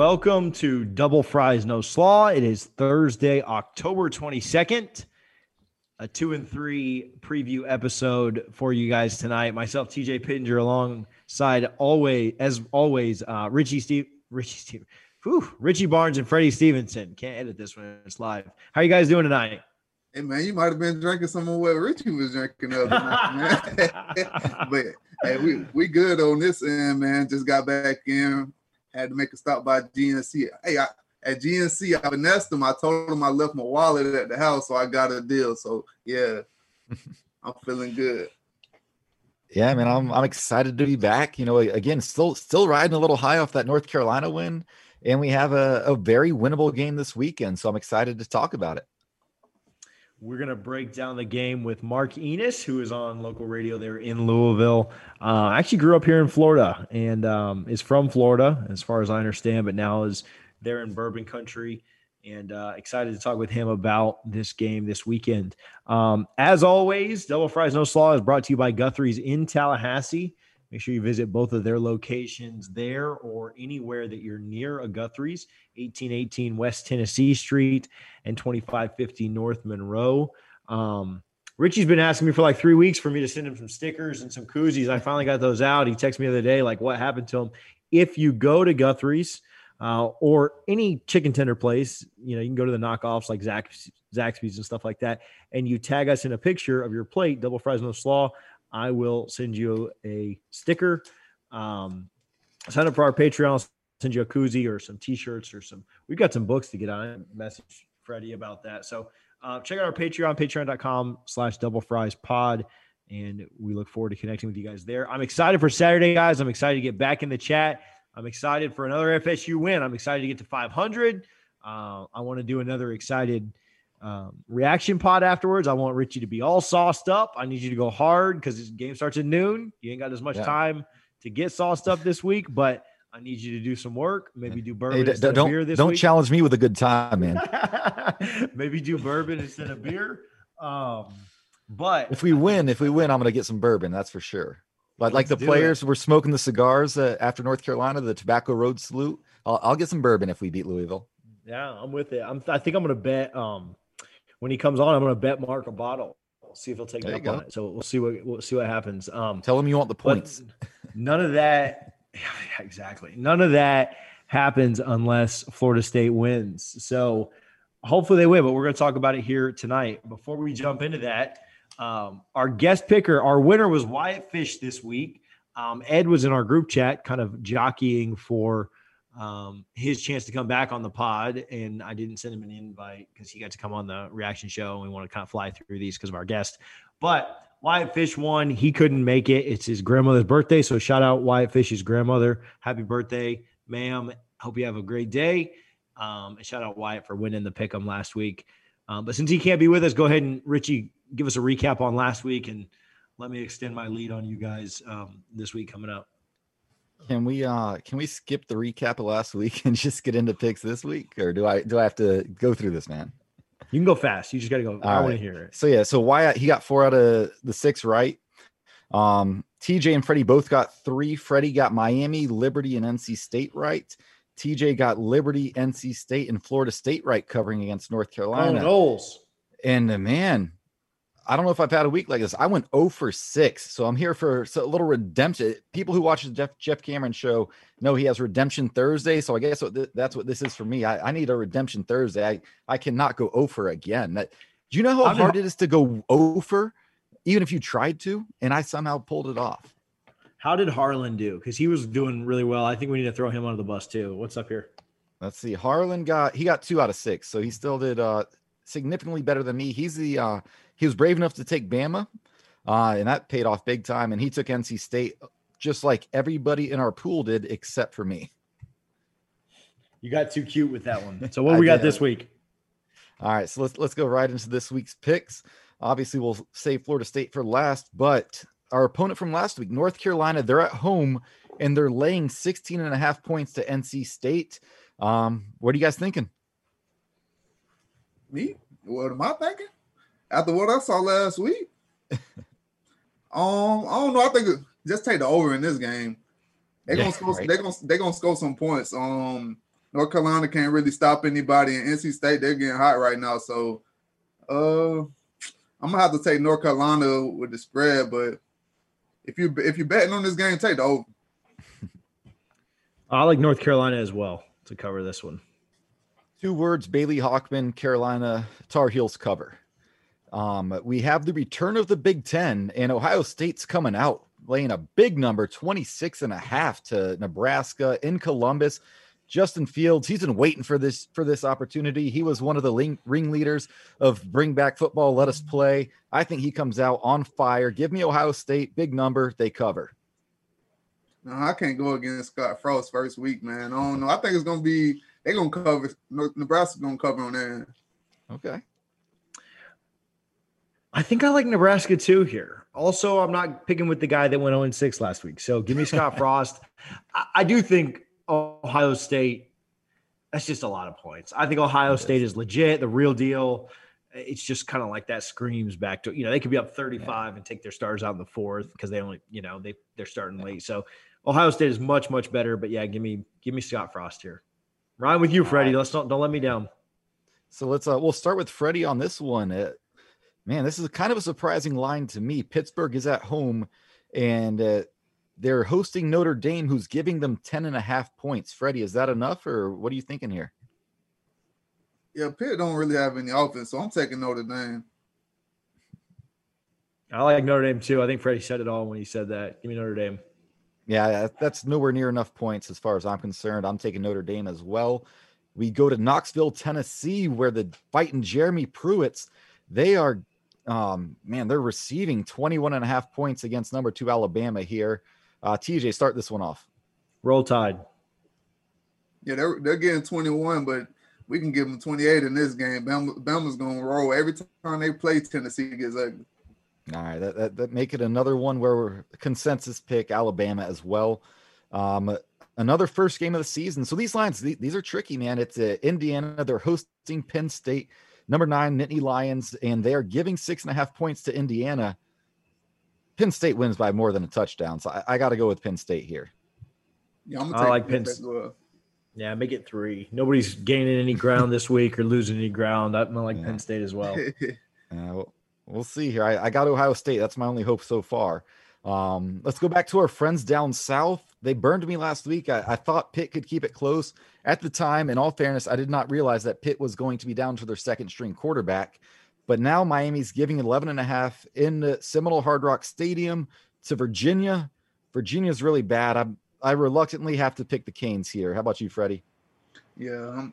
Welcome to Double Fries No Slaw. It is Thursday, October 22nd. A two and three preview episode for you guys tonight. Myself, TJ Pittenger, alongside always, as always, uh, Richie Steve, Richie Steve, whew, Richie Barnes and Freddie Stevenson. Can't edit this when it's live. How are you guys doing tonight? Hey man, you might have been drinking some of what Richie was drinking the other night, man. but hey, we we good on this end, man. Just got back in had to make a stop by GNC. Hey, I, at GNC, I finessed them. I told them I left my wallet at the house, so I got a deal. So yeah, I'm feeling good. Yeah, man, I'm I'm excited to be back. You know, again, still still riding a little high off that North Carolina win, and we have a, a very winnable game this weekend. So I'm excited to talk about it. We're going to break down the game with Mark Enos, who is on local radio there in Louisville. Uh, actually grew up here in Florida and um, is from Florida, as far as I understand, but now is there in Bourbon Country. And uh, excited to talk with him about this game this weekend. Um, as always, Double Fries No Slaw is brought to you by Guthrie's in Tallahassee. Make sure you visit both of their locations there or anywhere that you're near a Guthrie's, 1818 West Tennessee Street and 2550 North Monroe. Um, Richie's been asking me for like three weeks for me to send him some stickers and some koozies. I finally got those out. He texted me the other day, like, what happened to him? If you go to Guthrie's uh, or any chicken tender place, you know, you can go to the knockoffs like Zaxby's and stuff like that, and you tag us in a picture of your plate, double fries no slaw. I will send you a sticker. Um, sign up for our Patreon. send you a koozie or some T-shirts or some. We've got some books to get on. Message Freddie about that. So uh, check out our Patreon, Patreon.com/slash Double Fries Pod, and we look forward to connecting with you guys there. I'm excited for Saturday, guys. I'm excited to get back in the chat. I'm excited for another FSU win. I'm excited to get to 500. Uh, I want to do another excited um, reaction pod afterwards. I want Richie to be all sauced up. I need you to go hard because this game starts at noon. You ain't got as much yeah. time to get sauced up this week, but I need you to do some work. Maybe do bourbon hey, instead don't, of beer this don't week. challenge me with a good time, man. Maybe do bourbon instead of beer. Um, but if we win, if we win, I'm going to get some bourbon. That's for sure. Like, like the players it. were smoking the cigars uh, after North Carolina, the Tobacco Road salute. I'll, I'll, get some bourbon if we beat Louisville. Yeah, I'm with it. I'm, I think I'm going to bet. Um, when he comes on, I'm going to bet Mark a bottle. We'll see if he'll take there up on it. So we'll see what we'll see what happens. Um, Tell him you want the points. None of that. Yeah, exactly. None of that happens unless Florida State wins. So hopefully they win. But we're going to talk about it here tonight. Before we jump into that, um, our guest picker, our winner was Wyatt Fish this week. Um, Ed was in our group chat, kind of jockeying for um, his chance to come back on the pod. And I didn't send him an invite because he got to come on the reaction show. And we want to kind of fly through these because of our guest. But Wyatt Fish won. He couldn't make it. It's his grandmother's birthday. So shout out Wyatt Fish's grandmother. Happy birthday, ma'am. Hope you have a great day. Um, and shout out Wyatt for winning the pick 'em last week. Um, but since he can't be with us, go ahead and Richie give us a recap on last week and let me extend my lead on you guys um, this week coming up. Can we uh can we skip the recap of last week and just get into picks this week, or do I do I have to go through this, man? You can go fast. You just got to go. All I right. want to hear it. So yeah, so Wyatt he got four out of the six right. Um, TJ and Freddie both got three. Freddie got Miami, Liberty, and NC State right. TJ got Liberty, NC State, and Florida State right covering against North Carolina. Oh, And uh, man, I don't know if I've had a week like this. I went 0 for 6. So I'm here for a little redemption. People who watch the Jeff, Jeff Cameron show know he has Redemption Thursday. So I guess what th- that's what this is for me. I, I, need a Redemption Thursday. I, I cannot go 0 for again. That, do you know how hard it is to go 0 for, even if you tried to? And I somehow pulled it off. How did Harlan do? Because he was doing really well. I think we need to throw him under the bus too. What's up here? Let's see. Harlan got he got two out of six, so he still did uh significantly better than me. He's the uh he was brave enough to take Bama, uh, and that paid off big time. And he took NC State just like everybody in our pool did, except for me. You got too cute with that one. So what we got this week? All right, so let's let's go right into this week's picks. Obviously, we'll save Florida State for last, but our opponent from last week, North Carolina, they're at home and they're laying 16 and a half points to NC State. Um, what are you guys thinking? Me? What am I thinking? After what I saw last week. um, I don't know. I think just take the over in this game. They're yeah, gonna score. Right. They're gonna they're gonna score some points. Um, North Carolina can't really stop anybody, and NC State they're getting hot right now. So, uh, I'm gonna have to take North Carolina with the spread. But if you if you're betting on this game, take the over. I like North Carolina as well to cover this one. Two words: Bailey Hockman, Carolina Tar Heels cover. Um, we have the return of the Big Ten, and Ohio State's coming out, laying a big number, 26 and a half to Nebraska in Columbus. Justin Fields, he's been waiting for this for this opportunity. He was one of the ring, ringleaders of bring back football, let us play. I think he comes out on fire. Give me Ohio State, big number, they cover. No, I can't go against Scott Frost first week, man. I don't know. I think it's gonna be they're gonna cover Nebraska's gonna cover on that. Okay. I think I like Nebraska too here. Also, I'm not picking with the guy that went 0 6 last week. So give me Scott Frost. I, I, do think Ohio State, that's just a lot of points. I think Ohio State is legit, the real deal. It's just kind of like that screams back to, you know, they could be up 35 yeah. and take their stars out in the fourth because they only, you know, they they're starting late. So Ohio State is much, much better. But yeah, give me give me Scott Frost here. Ryan with you, Freddie. Let's don't don't let me down. So let's uh we'll start with Freddie on this one. Uh, man, this is kind of a surprising line to me. Pittsburgh is at home and uh, they're hosting Notre Dame, who's giving them 10 and a half points. Freddie, is that enough or what are you thinking here? Yeah, Pitt don't really have any offense, so I'm taking Notre Dame. I like Notre Dame too. I think Freddie said it all when he said that. Give me Notre Dame. Yeah, that's nowhere near enough points as far as I'm concerned. I'm taking Notre Dame as well. We go to Knoxville, Tennessee, where the fighting Jeremy Pruitts, they are um, man, they're receiving 21 and a half points against number two Alabama here. Uh, TJ, start this one off. Roll Tide. Yeah, they're they're getting 21, but we can give them 28 in this game. Bama, Bama's gonna roll every time they play. Tennessee gets ugly. All right, that, that, that make it another one where we're consensus pick Alabama as well. Um, another first game of the season. So these lines, these, these are tricky, man. It's uh, Indiana. They're hosting Penn State number nine, Nittany Lions, and they are giving six and a half points to Indiana. Penn State wins by more than a touchdown, so I, I got to go with Penn State here. Yeah, I'm gonna I like Penn State. Yeah, make it three. Nobody's gaining any ground this week or losing any ground. I'm like yeah. Penn State as well. uh, well we'll see here. I, I got Ohio State. That's my only hope so far. Um, let's go back to our friends down south. They burned me last week. I, I, thought Pitt could keep it close at the time. In all fairness, I did not realize that Pitt was going to be down to their second string quarterback. But now Miami's giving 11 and a half in the Seminole Hard Rock Stadium to Virginia. Virginia's really bad. I I reluctantly have to pick the Canes here. How about you, Freddie? Yeah, I'm,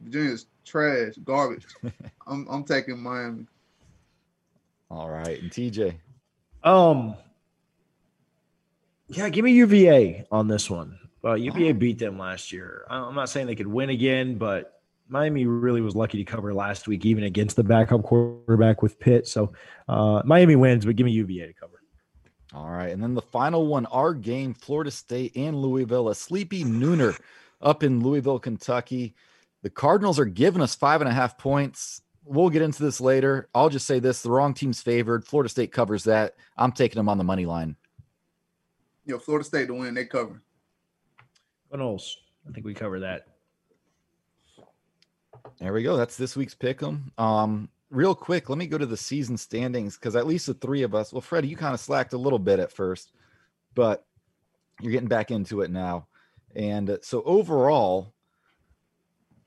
Virginia's trash, garbage. I'm I'm taking Miami. All right, and TJ. Um, yeah, give me UVA on this one. Uh, UVA beat them last year. I'm not saying they could win again, but Miami really was lucky to cover last week, even against the backup quarterback with Pitt. So uh, Miami wins, but give me UVA to cover. All right. And then the final one, our game, Florida State and Louisville, a sleepy nooner up in Louisville, Kentucky. The Cardinals are giving us five and a half points. We'll get into this later. I'll just say this the wrong team's favored. Florida State covers that. I'm taking them on the money line you know, Florida State to win, they cover. Noles. I think we cover that. There we go. That's this week's pick 'em. Um, real quick, let me go to the season standings because at least the three of us. Well, Freddie, you kind of slacked a little bit at first, but you're getting back into it now. And uh, so overall,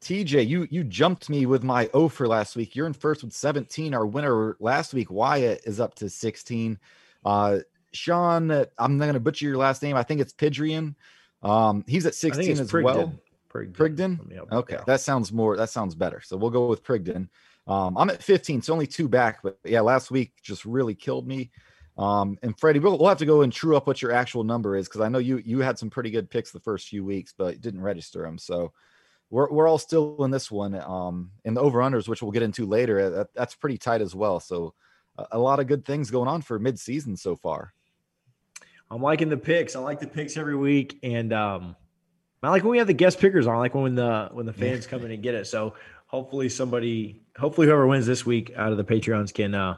TJ, you you jumped me with my O for last week. You're in first with 17. Our winner last week, Wyatt, is up to 16. Uh, Sean, I'm not going to butcher your last name. I think it's Pidrian. Um, he's at 16 as Prigden. well. Prigden. Prigden? Okay, yeah. that sounds more. That sounds better. So we'll go with Prigden. Um, I'm at 15, so only two back. But yeah, last week just really killed me. Um, and Freddie, we'll, we'll have to go and true up what your actual number is because I know you you had some pretty good picks the first few weeks, but didn't register them. So we're we're all still in this one. Um, in the over unders, which we'll get into later, that, that's pretty tight as well. So a, a lot of good things going on for mid season so far. I'm liking the picks. I like the picks every week, and um, I like when we have the guest pickers on. I like when the when the fans come in and get it. So hopefully somebody, hopefully whoever wins this week out of the Patreons can uh,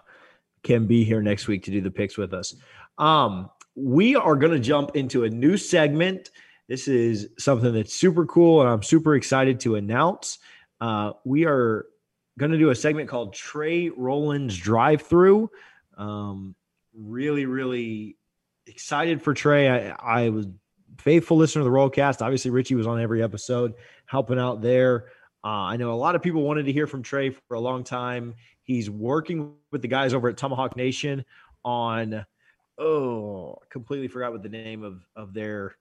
can be here next week to do the picks with us. Um, we are going to jump into a new segment. this is something that's super cool, and I'm super excited to announce. Uh, we are going to do a segment called Trey Rowland's Drive Through. Um, really, really excited for Trey. I, I was faithful listener to the Rollcast. Obviously, Richie was on every episode helping out there. Uh, I know a lot of people wanted to hear from Trey for a long time. He's working with the guys over at Tomahawk Nation on oh, completely forgot what the name of of their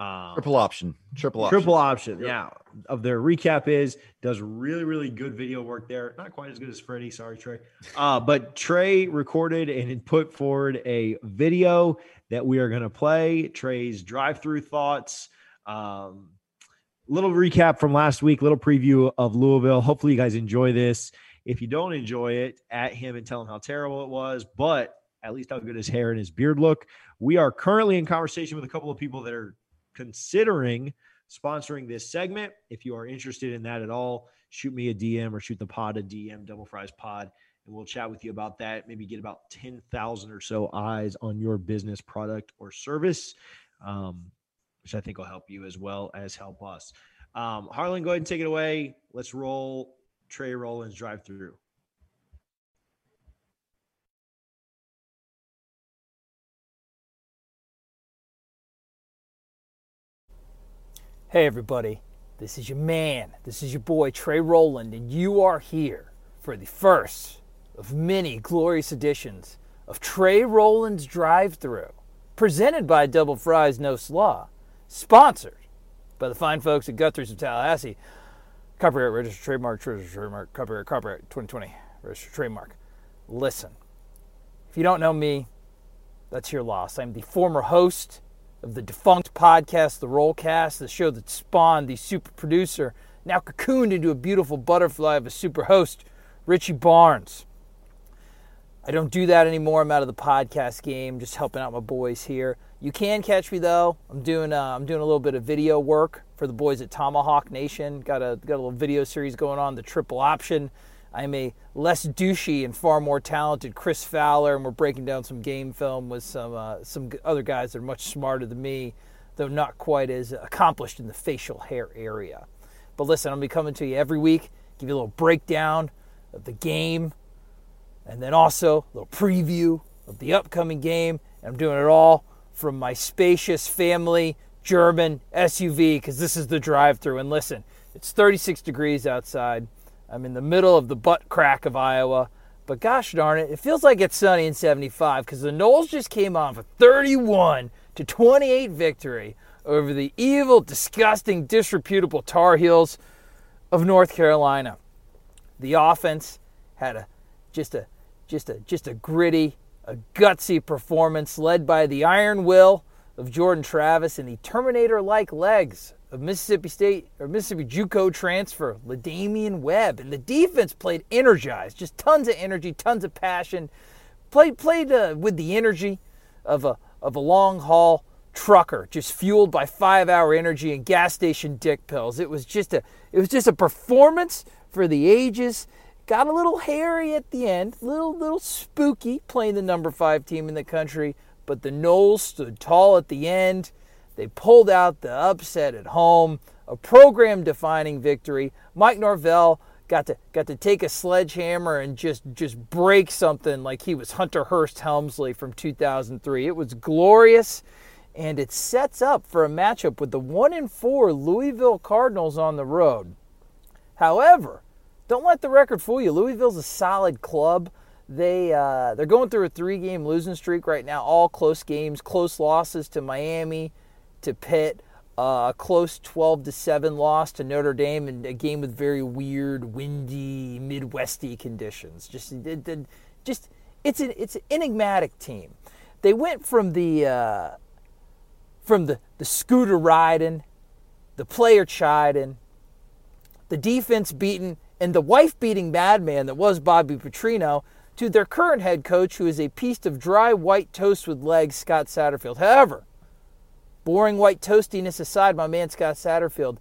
um, triple option, triple option, triple option. Yeah, of their recap is does really really good video work there. Not quite as good as Freddie. Sorry, Trey. Uh, but Trey recorded and put forward a video that we are going to play. Trey's drive through thoughts. Um, little recap from last week. Little preview of Louisville. Hopefully, you guys enjoy this. If you don't enjoy it, at him and tell him how terrible it was. But at least how good his hair and his beard look. We are currently in conversation with a couple of people that are considering sponsoring this segment. If you are interested in that at all, shoot me a DM or shoot the pod a DM, Double Fries Pod, and we'll chat with you about that. Maybe get about 10,000 or so eyes on your business, product, or service, um, which I think will help you as well as help us. Um, Harlan, go ahead and take it away. Let's roll Trey Rowland's drive through. Hey, everybody, this is your man, this is your boy Trey Rowland, and you are here for the first of many glorious editions of Trey Rowland's Drive Through, presented by Double Fries No Slaw, sponsored by the fine folks at Guthrie's of Tallahassee. Copyright registered trademark, registered trademark, copyright, copyright 2020, registered trademark. Listen, if you don't know me, that's your loss. I'm the former host of the defunct podcast, The Rollcast, the show that spawned the super producer, now cocooned into a beautiful butterfly of a super host, Richie Barnes. I don't do that anymore. I'm out of the podcast game, just helping out my boys here. You can catch me though. I'm doing uh, I'm doing a little bit of video work for the boys at Tomahawk Nation. Got a got a little video series going on, the Triple Option. I'm a less douchey and far more talented Chris Fowler, and we're breaking down some game film with some uh, some other guys that are much smarter than me, though not quite as accomplished in the facial hair area. But listen, I'm gonna be coming to you every week, give you a little breakdown of the game, and then also a little preview of the upcoming game. And I'm doing it all from my spacious family German SUV because this is the drive-through. And listen, it's 36 degrees outside. I'm in the middle of the butt crack of Iowa. But gosh darn it, it feels like it's sunny in 75 because the Noles just came off a 31 to 28 victory over the evil, disgusting, disreputable Tar Heels of North Carolina. The offense had a just a just a just a gritty, a gutsy performance led by the iron will of Jordan Travis and the Terminator-like legs of Mississippi State or Mississippi JUCO transfer, La'Damian Webb, and the defense played energized, just tons of energy, tons of passion. Played played uh, with the energy of a of a long haul trucker, just fueled by five hour energy and gas station dick pills. It was just a it was just a performance for the ages. Got a little hairy at the end, little little spooky playing the number five team in the country, but the Noles stood tall at the end they pulled out the upset at home, a program defining victory. Mike Norvell got to got to take a sledgehammer and just just break something like he was Hunter Hearst Helmsley from 2003. It was glorious and it sets up for a matchup with the 1 and 4 Louisville Cardinals on the road. However, don't let the record fool you. Louisville's a solid club. They uh, they're going through a three-game losing streak right now, all close games, close losses to Miami, to Pitt, uh, a close 12 to 7 loss to Notre Dame, and a game with very weird, windy, Midwesty conditions. Just, it, it, just it's an it's an enigmatic team. They went from the uh, from the the scooter riding, the player chiding, the defense beating, and the wife beating madman that was Bobby Petrino to their current head coach, who is a piece of dry white toast with legs, Scott Satterfield. However, boring white toastiness aside, my man Scott Satterfield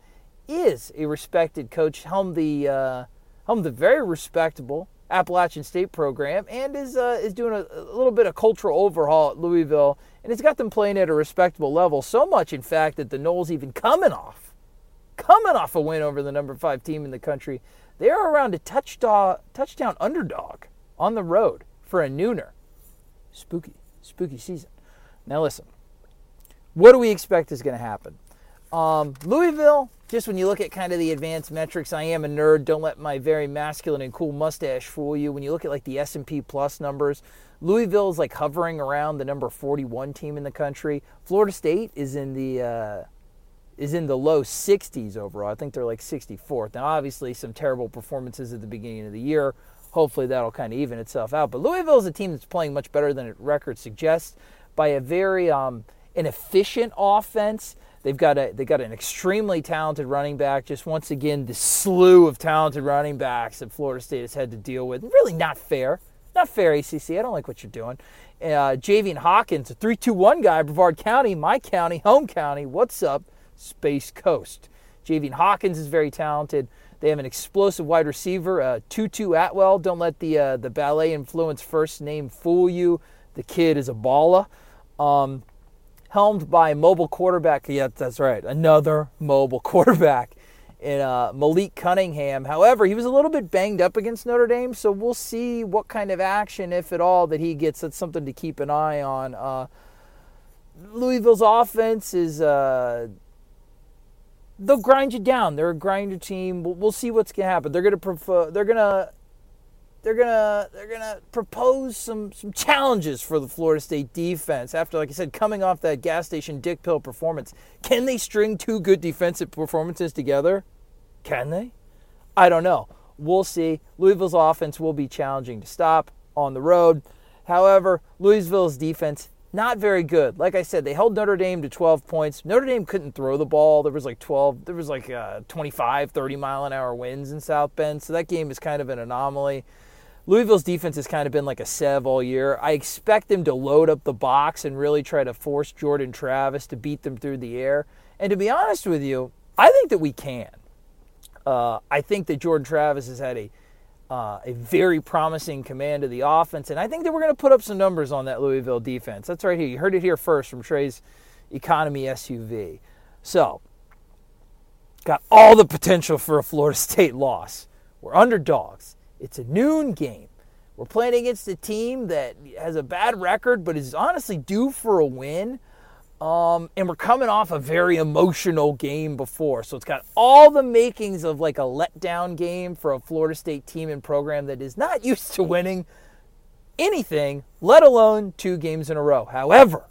is a respected coach. Helm the uh, helm the very respectable Appalachian State program and is uh, is doing a, a, little bit of cultural overhaul at Louisville, and it's got them playing at a respectable level. So much, in fact, that the Noles even coming off, coming off a win over the number five team in the country, they are around a touchdown touchdown underdog on the road for a nooner. Spooky, spooky season. Now listen, what do we expect is going to happen? Um, Louisville, just when you look at kind of the advanced metrics, I am a nerd. Don't let my very masculine and cool mustache fool you. When you look at like the S&P Plus numbers, Louisville is like hovering around the number 41 team in the country. Florida State is in the uh, is in the low 60s overall. I think they're like 64th. Now, obviously, some terrible performances at the beginning of the year. Hopefully, that'll kind of even itself out. But Louisville is a team that's playing much better than its record suggests by a very um, an efficient offense They've got a they got an extremely talented running back. Just once again, the slew of talented running backs that Florida State has had to deal with. Really not fair. Not fair, ACC. I don't like what you're doing. Uh, Javian Hawkins, a 3-2-1 guy, Brevard County, my county, home county. What's up, Space Coast? Javian Hawkins is very talented. They have an explosive wide receiver, uh, Tutu Atwell. Don't let the uh, the ballet influence first name fool you. The kid is a baller. Um, helmed by mobile quarterback. Yeah, that's right, another mobile quarterback in uh, Malik Cunningham. However, he was a little bit banged up against Notre Dame, so we'll see what kind of action, if at all, that he gets. That's something to keep an eye on. Uh, Louisville's offense is. Uh, they'll grind you down. They're a grinder team. We'll, see what's gonna happen. They're gonna prefer. They're gonna they're gonna they're gonna propose some some challenges for the Florida State defense after, like I said, coming off that gas station Dick Pill performance. Can they string two good defensive performances together? Can they? I don't know. We'll see. Louisville's offense will be challenging to stop on the road. However, Louisville's defense not very good. Like I said, they held Notre Dame to 12 points. Notre Dame couldn't throw the ball. There was like 12, there was like uh, 25, 30 mile an hour winds in South Bend. So that game is kind of an anomaly. Louisville's defense has kind of been like a sev all year. I expect them to load up the box and really try to force Jordan Travis to beat them through the air. And to be honest with you, I think that we can. Uh, I think that Jordan Travis has had a uh, a very promising command of the offense, and I think that we're going to put up some numbers on that Louisville defense. That's right here. You heard it here first from Trey's Economy SUV. So, got all the potential for a Florida State loss. We're underdogs. It's a noon game. We're playing against a team that has a bad record, but is honestly due for a win. Um, and we're coming off a very emotional game before. So it's got all the makings of like a letdown game for a Florida State team and program that is not used to winning anything, let alone two games in a row. However,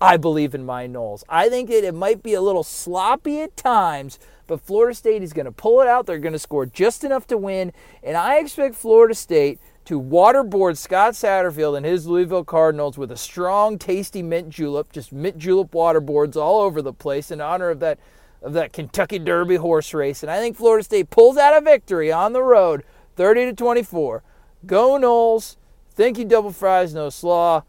I believe in my Noles. I think that it might be a little sloppy at times, but Florida State is going to pull it out. They're going to score just enough to win. And I expect Florida State to waterboard Scott Satterfield and his Louisville Cardinals with a strong, tasty mint julep, just mint julep waterboards all over the place in honor of that of that Kentucky Derby horse race. And I think Florida State pulls out a victory on the road, 30 to 24. Go Noles! Thank you, Double Fries, No Slaw.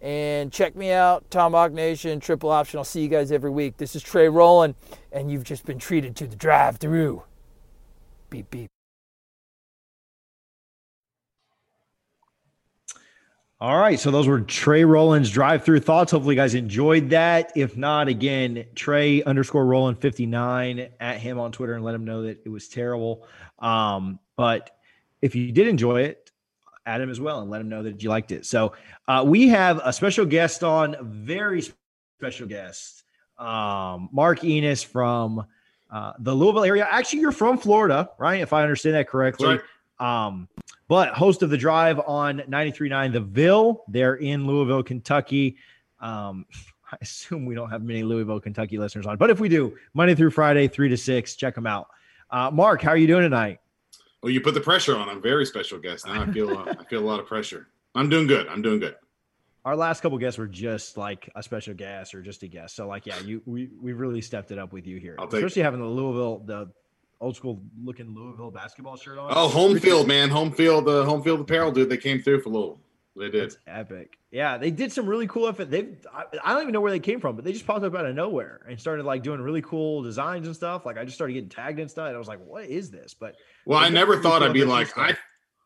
And check me out, Tomahawk Nation, Triple Option. I'll see you guys every week. This is Trey Rowland, and you've just been treated to the drive through. Beep, beep. All right. So those were Trey Rowland's drive through thoughts. Hopefully, you guys enjoyed that. If not, again, Trey underscore Rowland 59 at him on Twitter and let him know that it was terrible. Um, but if you did enjoy it, at him as well and let him know that you liked it. So uh, we have a special guest on, very special guest, um, Mark Enos from uh, the Louisville area. Actually, you're from Florida, right? If I understand that correctly. Right. Um, but host of the drive on 93.9 The Ville. They're in Louisville, Kentucky. Um, I assume we don't have many Louisville, Kentucky listeners on, but if we do, Monday through Friday, three to six, check them out. Uh, Mark, how are you doing tonight? Well, you put the pressure on. I'm very special guest. Now I feel uh, I feel a lot of pressure. I'm doing good. I'm doing good. Our last couple guests were just like a special guest or just a guest. So like, yeah, you we we really stepped it up with you here, I'll especially having the Louisville the old school looking Louisville basketball shirt on. Oh, home field, man, home field, the uh, home field apparel dude. They came through for Louisville. They did. That's epic. Yeah, they did some really cool effort. They I, I don't even know where they came from, but they just popped up out of nowhere and started like doing really cool designs and stuff. Like I just started getting tagged and stuff. And I was like, what is this? But Well, I never really thought cool I'd be like, I.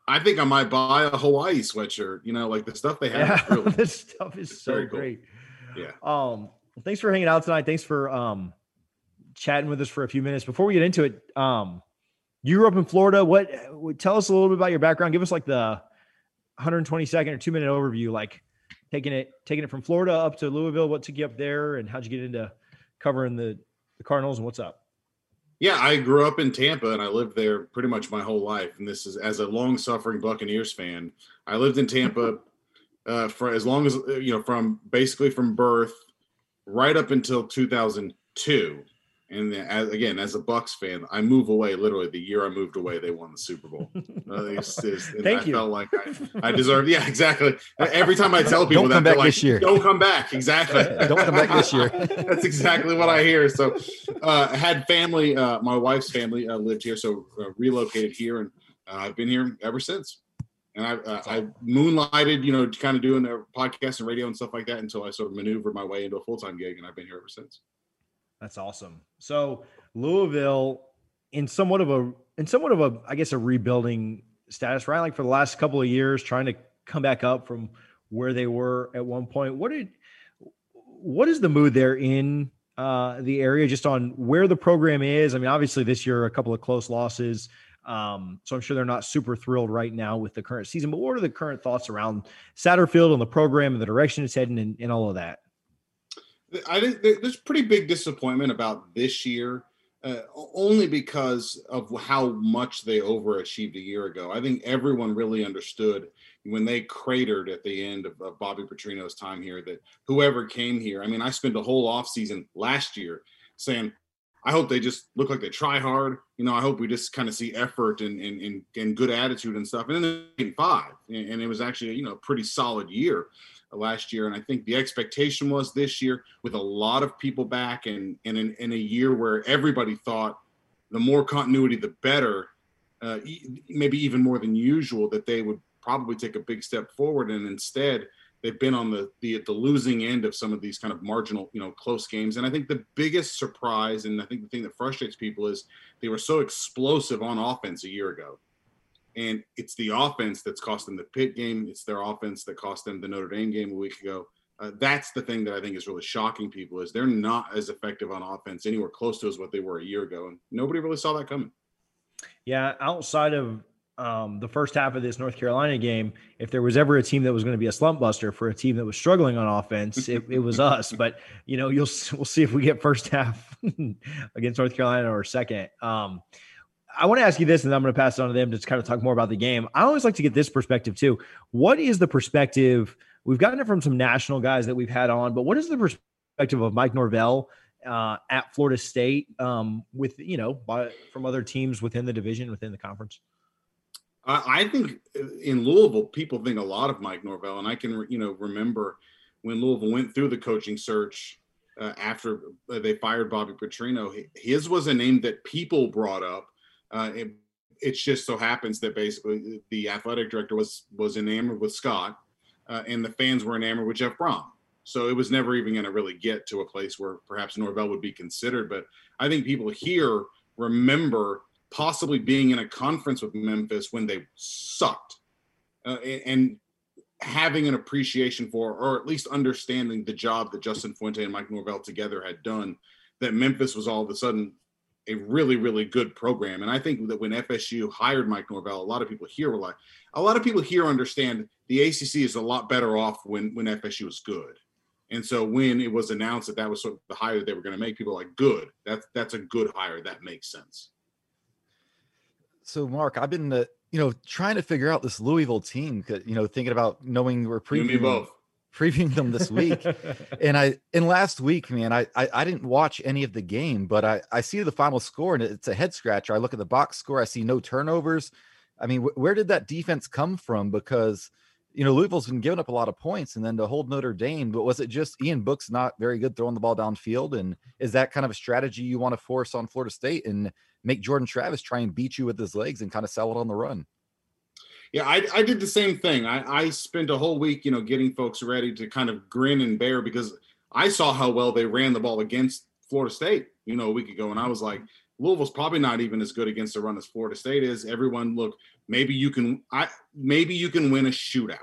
I think I might buy a Hawaii sweatshirt. You know, like the stuff they have. yeah, Really, this stuff is so cool. great. yeah. Um, thanks for hanging out tonight. Thanks for um chatting with us for a few minutes. Before we get into it, um, you grew up in Florida. What? what- Tell us a little bit about your background. Give us like the 120 second or two minute overview, like taking it taking it from Florida up to Louisville. What took you up there, and how'd you get into covering the the Cardinals and what's up? Yeah, I grew up in Tampa and I lived there pretty much my whole life. And this is as a long suffering Buccaneers fan. I lived in Tampa uh, for as long as, uh, you know, from basically from birth right up until 2002. And then, as, again, as a Bucks fan, I move away literally the year I moved away, they won the Super Bowl. Uh, it's- it's- and Thank I you. felt like I, I deserved, yeah, exactly. Every time I tell people Don't that, come they're back like, this year. don't come back. Exactly. Don't come back this year. That's exactly what I hear. So, uh, I had family. Uh, my wife's family uh, lived here, so uh, relocated here, and uh, I've been here ever since. And I, uh, I moonlighted, you know, kind of doing a podcast and radio and stuff like that until I sort of maneuvered my way into a full time gig, and I've been here ever since. That's awesome. So Louisville, in somewhat of a in somewhat of a I guess a rebuilding status, right? Like for the last couple of years, trying to come back up from where they were at one point. What did what is the mood there in uh, the area, just on where the program is? I mean, obviously this year a couple of close losses. Um, so I'm sure they're not super thrilled right now with the current season. But what are the current thoughts around Satterfield and the program and the direction it's heading and, and all of that? I think there's pretty big disappointment about this year, uh, only because of how much they overachieved a year ago. I think everyone really understood when they cratered at the end of, of Bobby Petrino's time here that whoever came here, I mean, I spent a whole offseason last year saying, I hope they just look like they try hard. You know, I hope we just kind of see effort and and, and, and good attitude and stuff. And then they five, and, and it was actually you know a pretty solid year last year. And I think the expectation was this year with a lot of people back and, and in, in a year where everybody thought the more continuity, the better, uh, maybe even more than usual, that they would probably take a big step forward. And instead, they've been on the, the the losing end of some of these kind of marginal, you know, close games. And I think the biggest surprise, and I think the thing that frustrates people is they were so explosive on offense a year ago. And it's the offense that's cost them the pit game. It's their offense that cost them the Notre Dame game a week ago. Uh, that's the thing that I think is really shocking people is they're not as effective on offense anywhere close to as what they were a year ago, and nobody really saw that coming. Yeah, outside of um, the first half of this North Carolina game, if there was ever a team that was going to be a slump buster for a team that was struggling on offense, it, it was us. But you know, you'll we'll see if we get first half against North Carolina or second. Um, I want to ask you this, and I'm going to pass it on to them to kind of talk more about the game. I always like to get this perspective too. What is the perspective? We've gotten it from some national guys that we've had on, but what is the perspective of Mike Norvell uh, at Florida State um, with you know by, from other teams within the division within the conference? I, think in Louisville, people think a lot of Mike Norvell, and I can you know remember when Louisville went through the coaching search uh, after they fired Bobby Petrino. His was a name that people brought up. Uh, it, it's just so happens that basically the athletic director was was enamored with Scott, uh, and the fans were enamored with Jeff Brohm. So it was never even going to really get to a place where perhaps Norvell would be considered. But I think people here remember possibly being in a conference with Memphis when they sucked, uh, and, and having an appreciation for, or at least understanding the job that Justin Fuente and Mike Norvell together had done. That Memphis was all of a sudden a really, really good program. And I think that when FSU hired Mike Norvell, a lot of people here were like, a lot of people here understand the ACC is a lot better off when when FSU is good. And so when it was announced that that was sort of the hire that they were going to make, people were like, good, that's that's a good hire. That makes sense. So, Mark, I've been, uh, you know, trying to figure out this Louisville team. You know, thinking about knowing we're You and me previewing, both. Previewing them this week, and I, and last week, man, I, I, I didn't watch any of the game, but I, I see the final score and it's a head scratcher. I look at the box score, I see no turnovers. I mean, wh- where did that defense come from? Because you know Louisville's been giving up a lot of points, and then to hold Notre Dame, but was it just Ian Book's not very good throwing the ball downfield? And is that kind of a strategy you want to force on Florida State and make Jordan Travis try and beat you with his legs and kind of sell it on the run? Yeah, I, I did the same thing. I, I spent a whole week, you know, getting folks ready to kind of grin and bear because I saw how well they ran the ball against Florida State, you know, a week ago. And I was like, Louisville's probably not even as good against the run as Florida State is. Everyone, look, maybe you can I maybe you can win a shootout.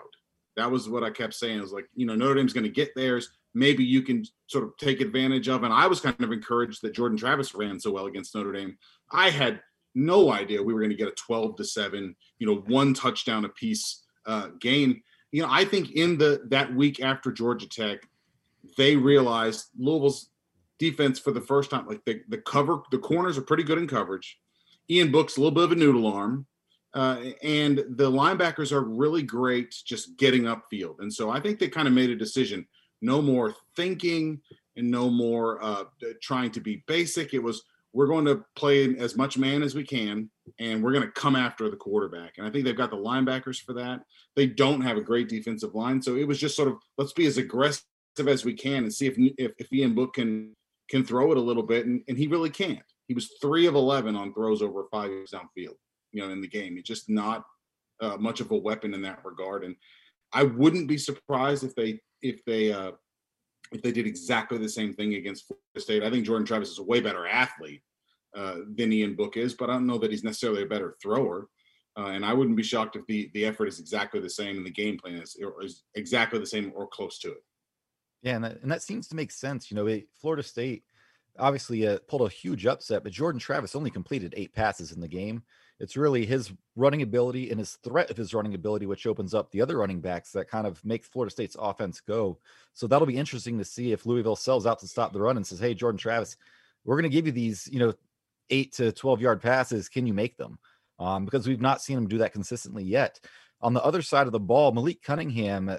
That was what I kept saying. It was like, you know, Notre Dame's going to get theirs. Maybe you can sort of take advantage of. And I was kind of encouraged that Jordan Travis ran so well against Notre Dame. I had no idea we were going to get a 12 to 7, you know, one touchdown apiece uh, game. You know, I think in the that week after Georgia Tech, they realized Louisville's defense for the first time, like the, the cover, the corners are pretty good in coverage. Ian Book's a little bit of a noodle arm. Uh, and the linebackers are really great just getting upfield. And so I think they kind of made a decision no more thinking and no more uh, trying to be basic. It was we're going to play as much man as we can, and we're going to come after the quarterback. And I think they've got the linebackers for that. They don't have a great defensive line, so it was just sort of let's be as aggressive as we can and see if if, if Ian Book can can throw it a little bit, and, and he really can't. He was three of eleven on throws over five yards downfield, you know, in the game. It's just not uh, much of a weapon in that regard, and I wouldn't be surprised if they if they uh, if they did exactly the same thing against Florida State. I think Jordan Travis is a way better athlete uh, than Ian Book is, but I don't know that he's necessarily a better thrower. Uh, and I wouldn't be shocked if the the effort is exactly the same and the game plan is, is exactly the same or close to it. Yeah, and that, and that seems to make sense. You know, Florida State obviously uh, pulled a huge upset, but Jordan Travis only completed eight passes in the game. It's really his running ability and his threat of his running ability, which opens up the other running backs that kind of make Florida State's offense go. So that'll be interesting to see if Louisville sells out to stop the run and says, "Hey, Jordan Travis, we're going to give you these, you know, eight to twelve yard passes. Can you make them?" Um, because we've not seen him do that consistently yet. On the other side of the ball, Malik Cunningham uh,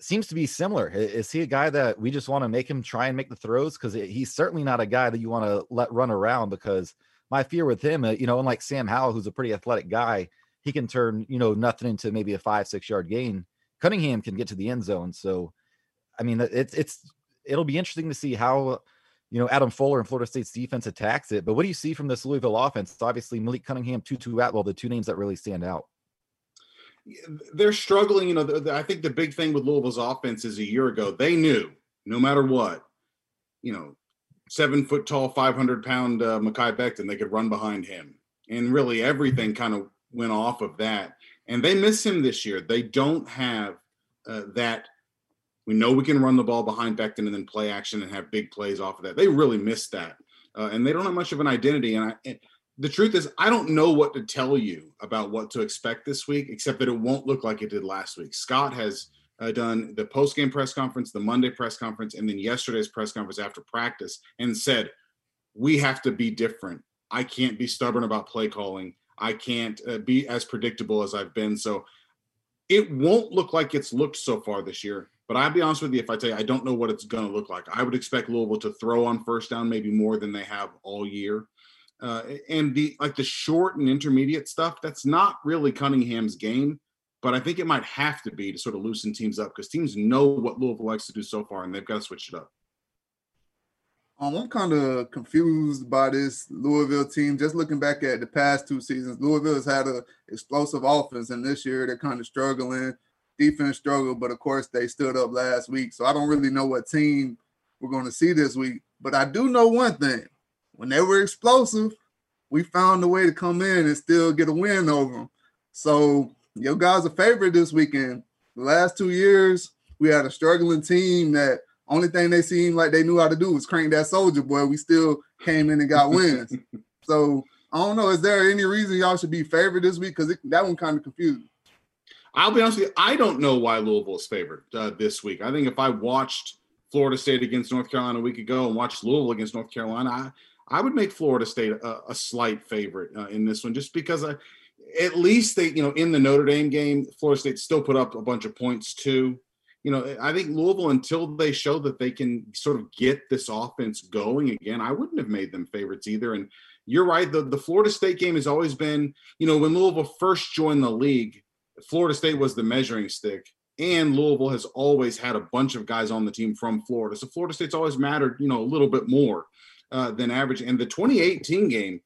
seems to be similar. Is he a guy that we just want to make him try and make the throws? Because he's certainly not a guy that you want to let run around because my fear with him, uh, you know, unlike Sam Howell, who's a pretty athletic guy, he can turn, you know, nothing into maybe a five, six yard gain. Cunningham can get to the end zone. So, I mean, it's, it's, it'll be interesting to see how, you know, Adam Fuller and Florida State's defense attacks it. But what do you see from this Louisville offense? It's obviously Malik Cunningham, Tutu Atwell, the two names that really stand out. They're struggling. You know, the, the, I think the big thing with Louisville's offense is a year ago, they knew no matter what, you know, seven foot tall, 500 pound uh, Mekhi Becton. They could run behind him. And really everything kind of went off of that. And they miss him this year. They don't have uh, that. We know we can run the ball behind Becton and then play action and have big plays off of that. They really missed that. Uh, and they don't have much of an identity. And, I, and the truth is, I don't know what to tell you about what to expect this week, except that it won't look like it did last week. Scott has uh, done the post game press conference, the Monday press conference, and then yesterday's press conference after practice and said, We have to be different. I can't be stubborn about play calling. I can't uh, be as predictable as I've been. So it won't look like it's looked so far this year. But I'll be honest with you, if I tell you I don't know what it's going to look like, I would expect Louisville to throw on first down maybe more than they have all year. Uh, and the like the short and intermediate stuff, that's not really Cunningham's game but I think it might have to be to sort of loosen teams up because teams know what Louisville likes to do so far, and they've got to switch it up. Um, I'm kind of confused by this Louisville team. Just looking back at the past two seasons, Louisville has had an explosive offense, and this year they're kind of struggling. Defense struggled, but of course they stood up last week. So I don't really know what team we're going to see this week. But I do know one thing: when they were explosive, we found a way to come in and still get a win over them. So your guys are favorite this weekend. The last two years, we had a struggling team that only thing they seemed like they knew how to do was crank that soldier boy. We still came in and got wins. so I don't know. Is there any reason y'all should be favored this week? Because that one kind of confused. I'll be honest with you. I don't know why Louisville is favored uh, this week. I think if I watched Florida State against North Carolina a week ago and watched Louisville against North Carolina, I, I would make Florida State a, a slight favorite uh, in this one, just because I, at least they, you know, in the Notre Dame game, Florida State still put up a bunch of points too. You know, I think Louisville, until they show that they can sort of get this offense going again, I wouldn't have made them favorites either. And you're right. The, the Florida State game has always been, you know, when Louisville first joined the league, Florida State was the measuring stick. And Louisville has always had a bunch of guys on the team from Florida. So Florida State's always mattered, you know, a little bit more uh, than average. And the 2018 game,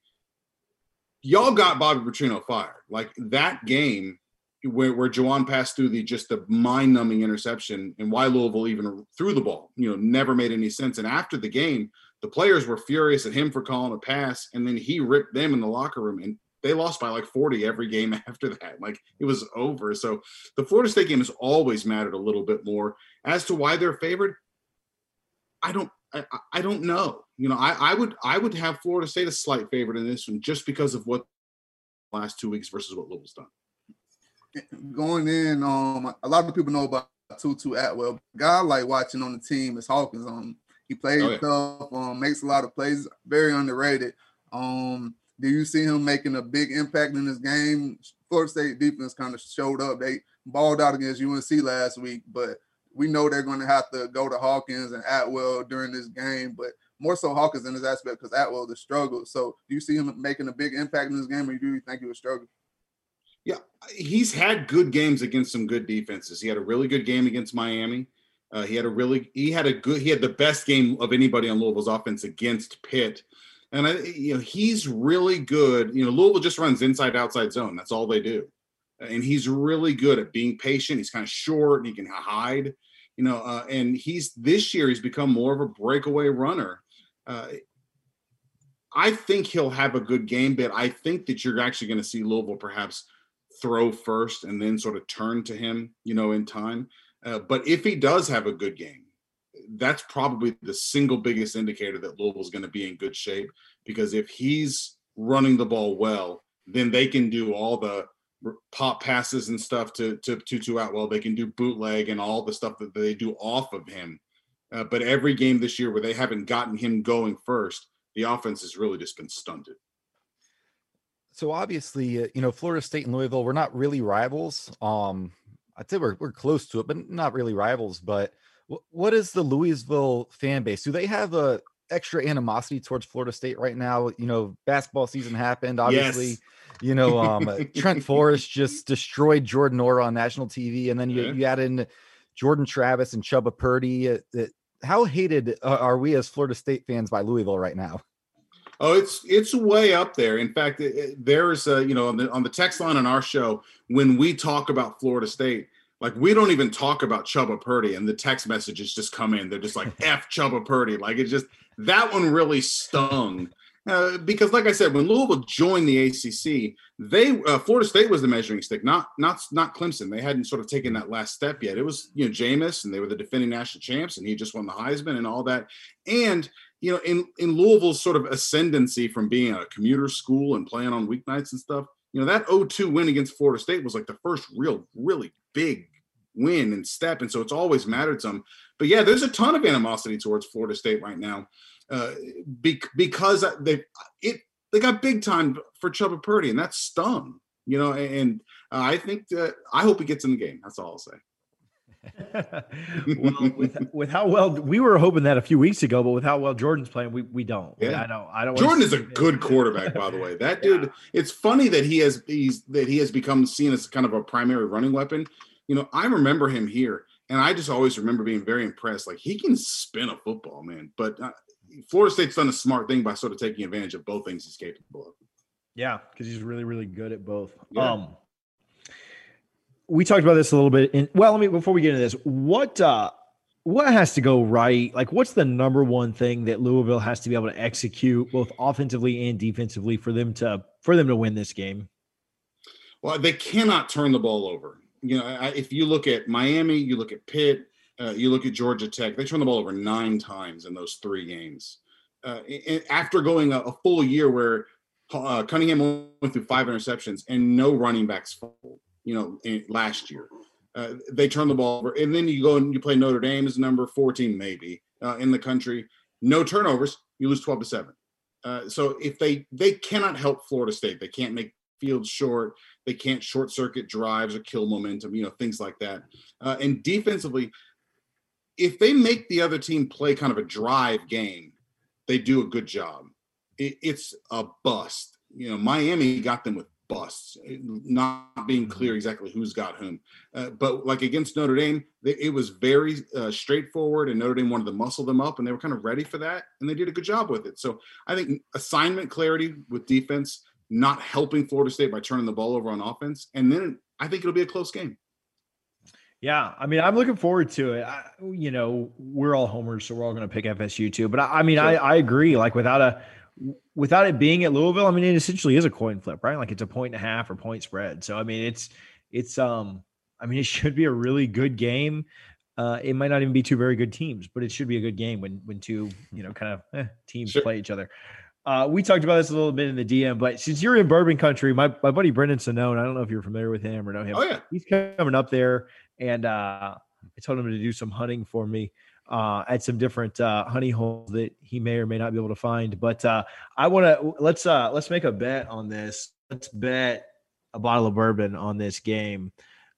y'all got Bobby Petrino fired. Like that game, where where passed through the just the mind numbing interception, and why Louisville even threw the ball, you know, never made any sense. And after the game, the players were furious at him for calling a pass, and then he ripped them in the locker room, and they lost by like 40 every game after that. Like it was over. So the Florida State game has always mattered a little bit more. As to why they're favored, I don't I, I don't know. You know, I, I would I would have Florida State a slight favorite in this one just because of what last two weeks versus what Louisville's done. Going in, um, a lot of people know about Tutu Atwell. Guy I like watching on the team is Hawkins. Um, he plays oh, yeah. tough, um, makes a lot of plays, very underrated. Um, do you see him making a big impact in this game? Florida State defense kind of showed up. They balled out against UNC last week, but we know they're going to have to go to Hawkins and Atwell during this game. But more so Hawkins in this aspect because Atwell the struggle. So do you see him making a big impact in this game, or do you think he was struggling? Yeah, he's had good games against some good defenses. He had a really good game against Miami. Uh, he had a really he had a good he had the best game of anybody on Louisville's offense against Pitt. And I, you know, he's really good. You know, Louisville just runs inside outside zone. That's all they do. And he's really good at being patient. He's kind of short and he can hide. You know, uh, and he's this year he's become more of a breakaway runner. Uh, I think he'll have a good game, but I think that you're actually going to see Louisville perhaps throw first and then sort of turn to him, you know, in time. Uh, but if he does have a good game, that's probably the single biggest indicator that Louisville's going to be in good shape because if he's running the ball well, then they can do all the pop passes and stuff to to to Tutu Atwell. They can do bootleg and all the stuff that they do off of him. Uh, but every game this year where they haven't gotten him going first, the offense has really just been stunted. So obviously, uh, you know, Florida State and Louisville, we're not really rivals. Um, I'd say we're we're close to it, but not really rivals. But what is the Louisville fan base? Do they have a extra animosity towards Florida State right now? You know, basketball season happened. Obviously, yes. you know, um, uh, Trent Forrest just destroyed Jordan Nwora on national TV, and then you, yeah. you add in Jordan Travis and Chubba Purdy. Uh, how hated uh, are we as Florida State fans by Louisville right now? Oh, it's it's way up there. In fact, it, there's a you know on the on the text line on our show when we talk about Florida State, like we don't even talk about Chubba Purdy, and the text messages just come in. They're just like "f Chubba Purdy." Like it's just that one really stung uh, because, like I said, when Louisville joined the ACC, they uh, Florida State was the measuring stick, not not not Clemson. They hadn't sort of taken that last step yet. It was you know Jameis, and they were the defending national champs, and he just won the Heisman and all that. And you know, in in Louisville's sort of ascendancy from being a commuter school and playing on weeknights and stuff, you know, that 0-2 win against Florida State was like the first real, really big win and step. And so it's always mattered some. But yeah, there's a ton of animosity towards Florida State right now uh, be, because they it they got big time for Chubba Purdy, and that stung. You know, and uh, I think that I hope he gets in the game. That's all I'll say. well, with, with how well we were hoping that a few weeks ago, but with how well Jordan's playing, we, we don't. Yeah. I know. I don't. Jordan is a good quarterback, by the way. That dude. Yeah. It's funny that he has he's that he has become seen as kind of a primary running weapon. You know, I remember him here, and I just always remember being very impressed. Like he can spin a football, man. But uh, Florida State's done a smart thing by sort of taking advantage of both things he's capable of. Yeah, because he's really, really good at both. Yeah. Um, we talked about this a little bit. In well, let me before we get into this, what uh, what has to go right? Like, what's the number one thing that Louisville has to be able to execute, both offensively and defensively, for them to for them to win this game? Well, they cannot turn the ball over. You know, if you look at Miami, you look at Pitt, uh, you look at Georgia Tech; they turned the ball over nine times in those three games. Uh, after going a, a, full year where uh, Cunningham went through five interceptions and no running backs you know, in, last year. Uh, they turn the ball over, and then you go and you play Notre Dame as number 14, maybe uh, in the country. No turnovers, you lose 12 to seven. Uh, so if they they cannot help Florida State, they can't make fields short, they can't short circuit drives or kill momentum, you know, things like that. Uh, and defensively, if they make the other team play kind of a drive game, they do a good job. It, it's a bust. You know, Miami got them with busts, eh, not being mm-hmm. clear exactly who's got whom. Uh, but like against Notre Dame, they, it was very uh, straightforward, and Notre Dame wanted to muscle them up, and they were kind of ready for that, and they did a good job with it. So I think assignment clarity with defense, not helping Florida State by turning the ball over on offense, and then I think it'll be a close game. Yeah, I mean, I'm looking forward to it. I, you know, we're all homers, so we're all going to pick FSU too. But I, I mean, I, Sure. I agree. Like without a without it being at Louisville, I mean, it essentially is a coin flip, right? Like it's a point and a half or point spread. So I mean, it's it's um, I mean, it should be a really good game. Uh, it might not even be two very good teams, but it should be a good game when when two you know kind of eh, teams Sure. play each other. Uh, we talked about this a little bit in the DM, but since you're in Bourbon Country, my, my buddy Brendan Sinone, I don't know if you're familiar with him or know him Oh yeah, he's coming up there and uh i told him to do some hunting for me uh at some different uh honey holes that he may or may not be able to find but uh i want to let's uh let's make a bet on this let's bet a bottle of bourbon on this game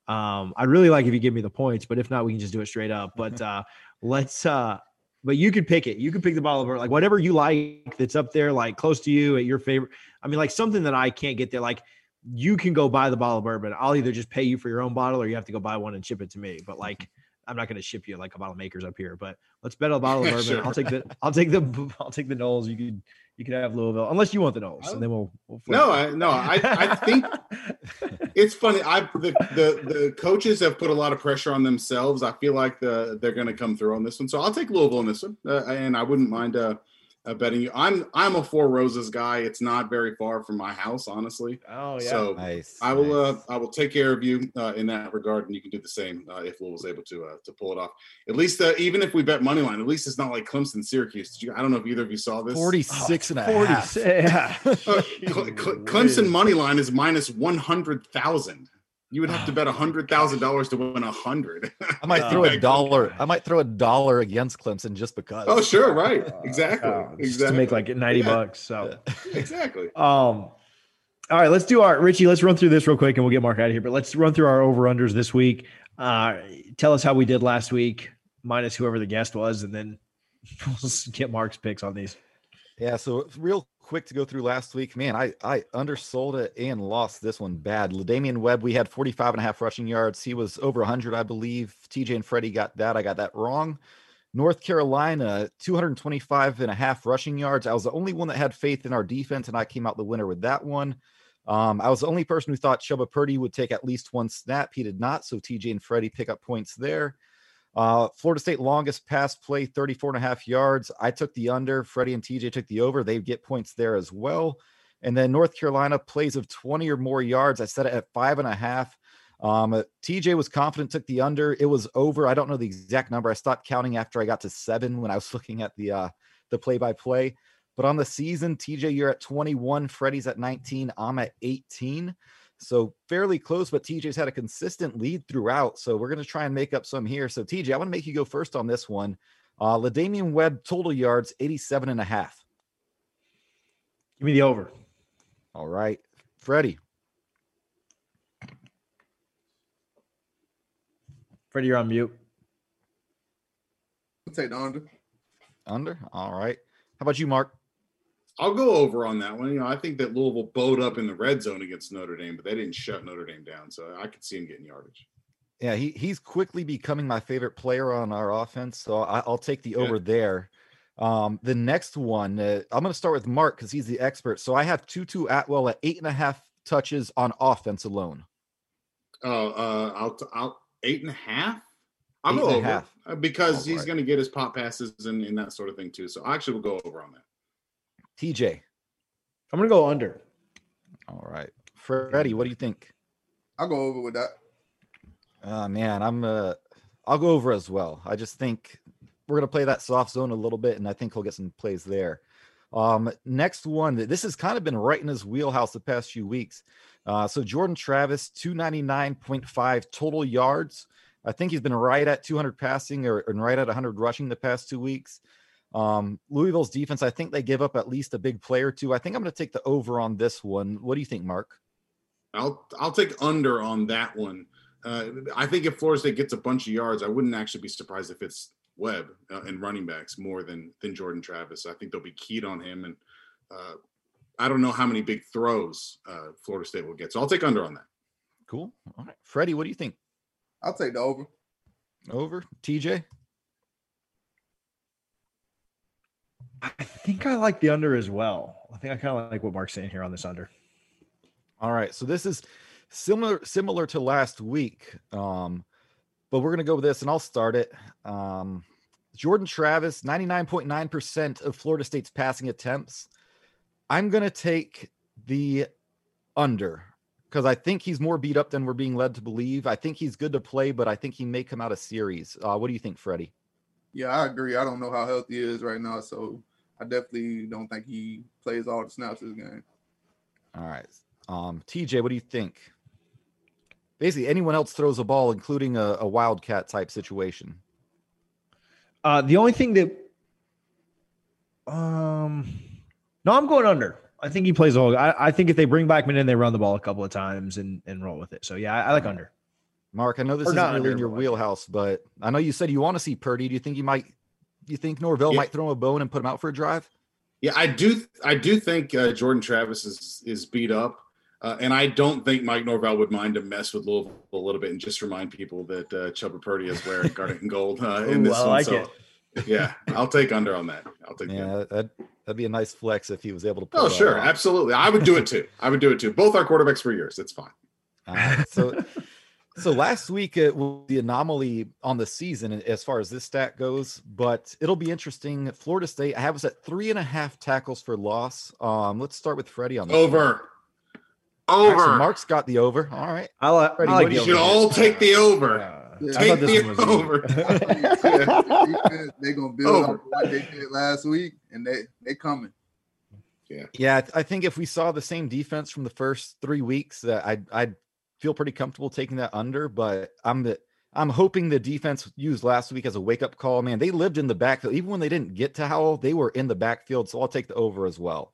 um i'd really like if you give me the points but if not we can just do it straight up but uh let's uh but you could pick it. You could pick the bottle of bourbon, like whatever you like that's up there, like close to you at your favorite. I mean, like something that I can't get there. Like you can go buy the bottle of bourbon. I'll either just pay you for your own bottle or you have to go buy one and ship it to me. But like, I'm not going to ship you like a bottle makers up here. But let's bet a bottle of bourbon. Sure. I'll take the, I'll take the, I'll take the Noles. You could, you could have Louisville unless you want the Noles, and then we'll. we'll no. I no, I I think it's funny. I the, the the coaches have put a lot of pressure on themselves. I feel like the they're going to come through on this one. So I'll take Louisville on this one, uh, and I wouldn't mind uh, uh, betting you. I'm I'm a Four Roses guy. It's not very far from my house, honestly. oh yeah. So Nice. I will uh. I will take care of you uh, in that regard, and you can do the same uh, if Louisville's able to uh, to pull it off. At least uh, even if we bet money line, at least it's not like Clemson Syracuse. Did you, I don't know if either of you saw this. 46 and a 40, half. Yeah. Uh, Cle- Cle- Clemson money line is minus one hundred thousand. You would have to bet a hundred thousand dollars to win a hundred. I might Uh, throw a dollar. I might throw a dollar against Clemson just because. oh, sure, right, exactly, Uh, just exactly. to make like 90 Yeah. bucks. So. exactly. Um, all right, let's do our Richie. Let's run through this real quick, and we'll get Mark out of here. But let's run through our over unders this week. Uh, tell us how we did last week, minus whoever the guest was, and then we'll get Mark's picks on these. Yeah, so real quick to go through last week, man, I I undersold it and lost this one bad. Damian Webb, we had 45 and a half rushing yards. He was over 100, I believe. TJ and Freddie got that. I got that wrong. North Carolina, 225 and a half rushing yards. I was the only one that had faith in our defense, and I came out the winner with that one. Um, I was the only person who thought Chubba Purdy would take at least one snap. He did not. So TJ and Freddie pick up points there. Uh, Florida State longest pass play, 34 and a half yards. I took the under. Freddie and TJ took the over. They get points there as well. And then North Carolina plays of 20 or more yards. I set it at five and a half. Um, TJ was confident, took the under. It was over. I don't know the exact number. I stopped counting after I got to seven when I was looking at the uh, the play by play. But on the season, TJ, you're at 21. Freddie's at 19. I'm at 18. So fairly close, but TJ's had a consistent lead throughout. So we're going to try and make up some here. So TJ, I want to make you go first on this one. Uh, LaDamian Webb total yards, 87 and a half. Give me the over. All right. Freddie, Freddie, you're on mute. I'll take the under. under. All right. How about you, Mark? I'll go over on that one. You know, I think that Louisville bowed up in the red zone against Notre Dame, but they didn't shut Notre Dame down, so I could see him getting yardage. Yeah, he he's quickly becoming my favorite player on our offense, so I, I'll take the Good. over there. Um, the next one, uh, I'm going to start with Mark because he's the expert. So I have Tutu Atwell at eight and a half touches on offense alone. Uh, uh, I'll, I'll eight and a half. I'll Eight go over half. uh, because All he's right. going to get his pop passes and, and that sort of thing too. So I actually will go over on that. TJ. I'm gonna go under. All right. Freddie, what do you think? I'll go over with that. Uh man, I'm uh I'll go over as well. I just think we're gonna play that soft zone a little bit, and I think he'll get some plays there. Um, next one, this has kind of been right in his wheelhouse the past few weeks. Uh, so Jordan Travis, 299.5 total yards. I think he's been right at 200 passing or and right at 100 rushing the past two weeks. Um, Louisville's defense, I think they give up at least a big play or two. I think I'm going to take the over on this one. What do you think, Mark? I'll I'll take under on that one. Uh, I think if Florida State gets a bunch of yards, I wouldn't actually be surprised if it's Webb uh, and running backs more than than Jordan Travis. I think they'll be keyed on him, and uh, I don't know how many big throws uh, Florida State will get. So I'll take under on that. Cool. All right. Freddie, what do you think? I'll take the over. Over. TJ? I think I like the under as well. I think I kind of like what Mark's saying here on this under. All right. So this is similar similar to last week. Um, but we're gonna go with this, and I'll start it. Um, Jordan Travis, 99.9% of Florida State's passing attempts. I'm gonna take the under because I think he's more beat up than we're being led to believe. I think he's good to play, but I think he may come out of series. Uh, what do you think, Freddie? Yeah, I agree. I don't know how healthy he is right now, so I definitely don't think he plays all the snaps this game. All right. Um, TJ, what do you think? Basically, anyone else throws a ball, including a, a wildcat type situation. Uh, the only thing that, um, no, I'm going under. I think he plays all. I, I think if they bring Blackman in, they run the ball a couple of times and and roll with it. So yeah, I, I like under. Mark, I know this Or isn't not really in your but- wheelhouse, but I know you said you want to see Purdy. Do you think you might? You think Norvell Yeah. might throw him a bone and put him out for a drive? Yeah, I do. I do think uh, Jordan Travis is is beat up, uh, and I don't think Mike Norvell would mind to mess with Louisville a little bit and just remind people that uh, Chubba Purdy is wearing garnet and gold uh, in Ooh, this I one. like so, it. yeah, I'll take under on that. I'll take. Yeah, that'd, that'd be a nice flex if he was able to. Oh, sure, absolutely. I would do it too. I would do it too. Both our quarterbacks for years. It's fine. So, so last week it was the anomaly on the season as far as this stat goes, but it'll be interesting. Florida State, I have us at three and a half tackles for loss. Um, let's start with Freddie on this. one. Over. All right, so Over. Mark's got the over. All right. I like. Freddie, I like you should over. all take the over. Uh, Yeah. I Take thought this the was over. They're gonna build Over. on what they did last week, and they they coming. Yeah, I th- I think if we saw the same defense from the first three weeks, that I'd I'd feel pretty comfortable taking that under. But I'm the I'm hoping the defense used last week as a wake up call. Man, they lived in the backfield even when they didn't get to Howell, they were in the backfield. So I'll take the over as well.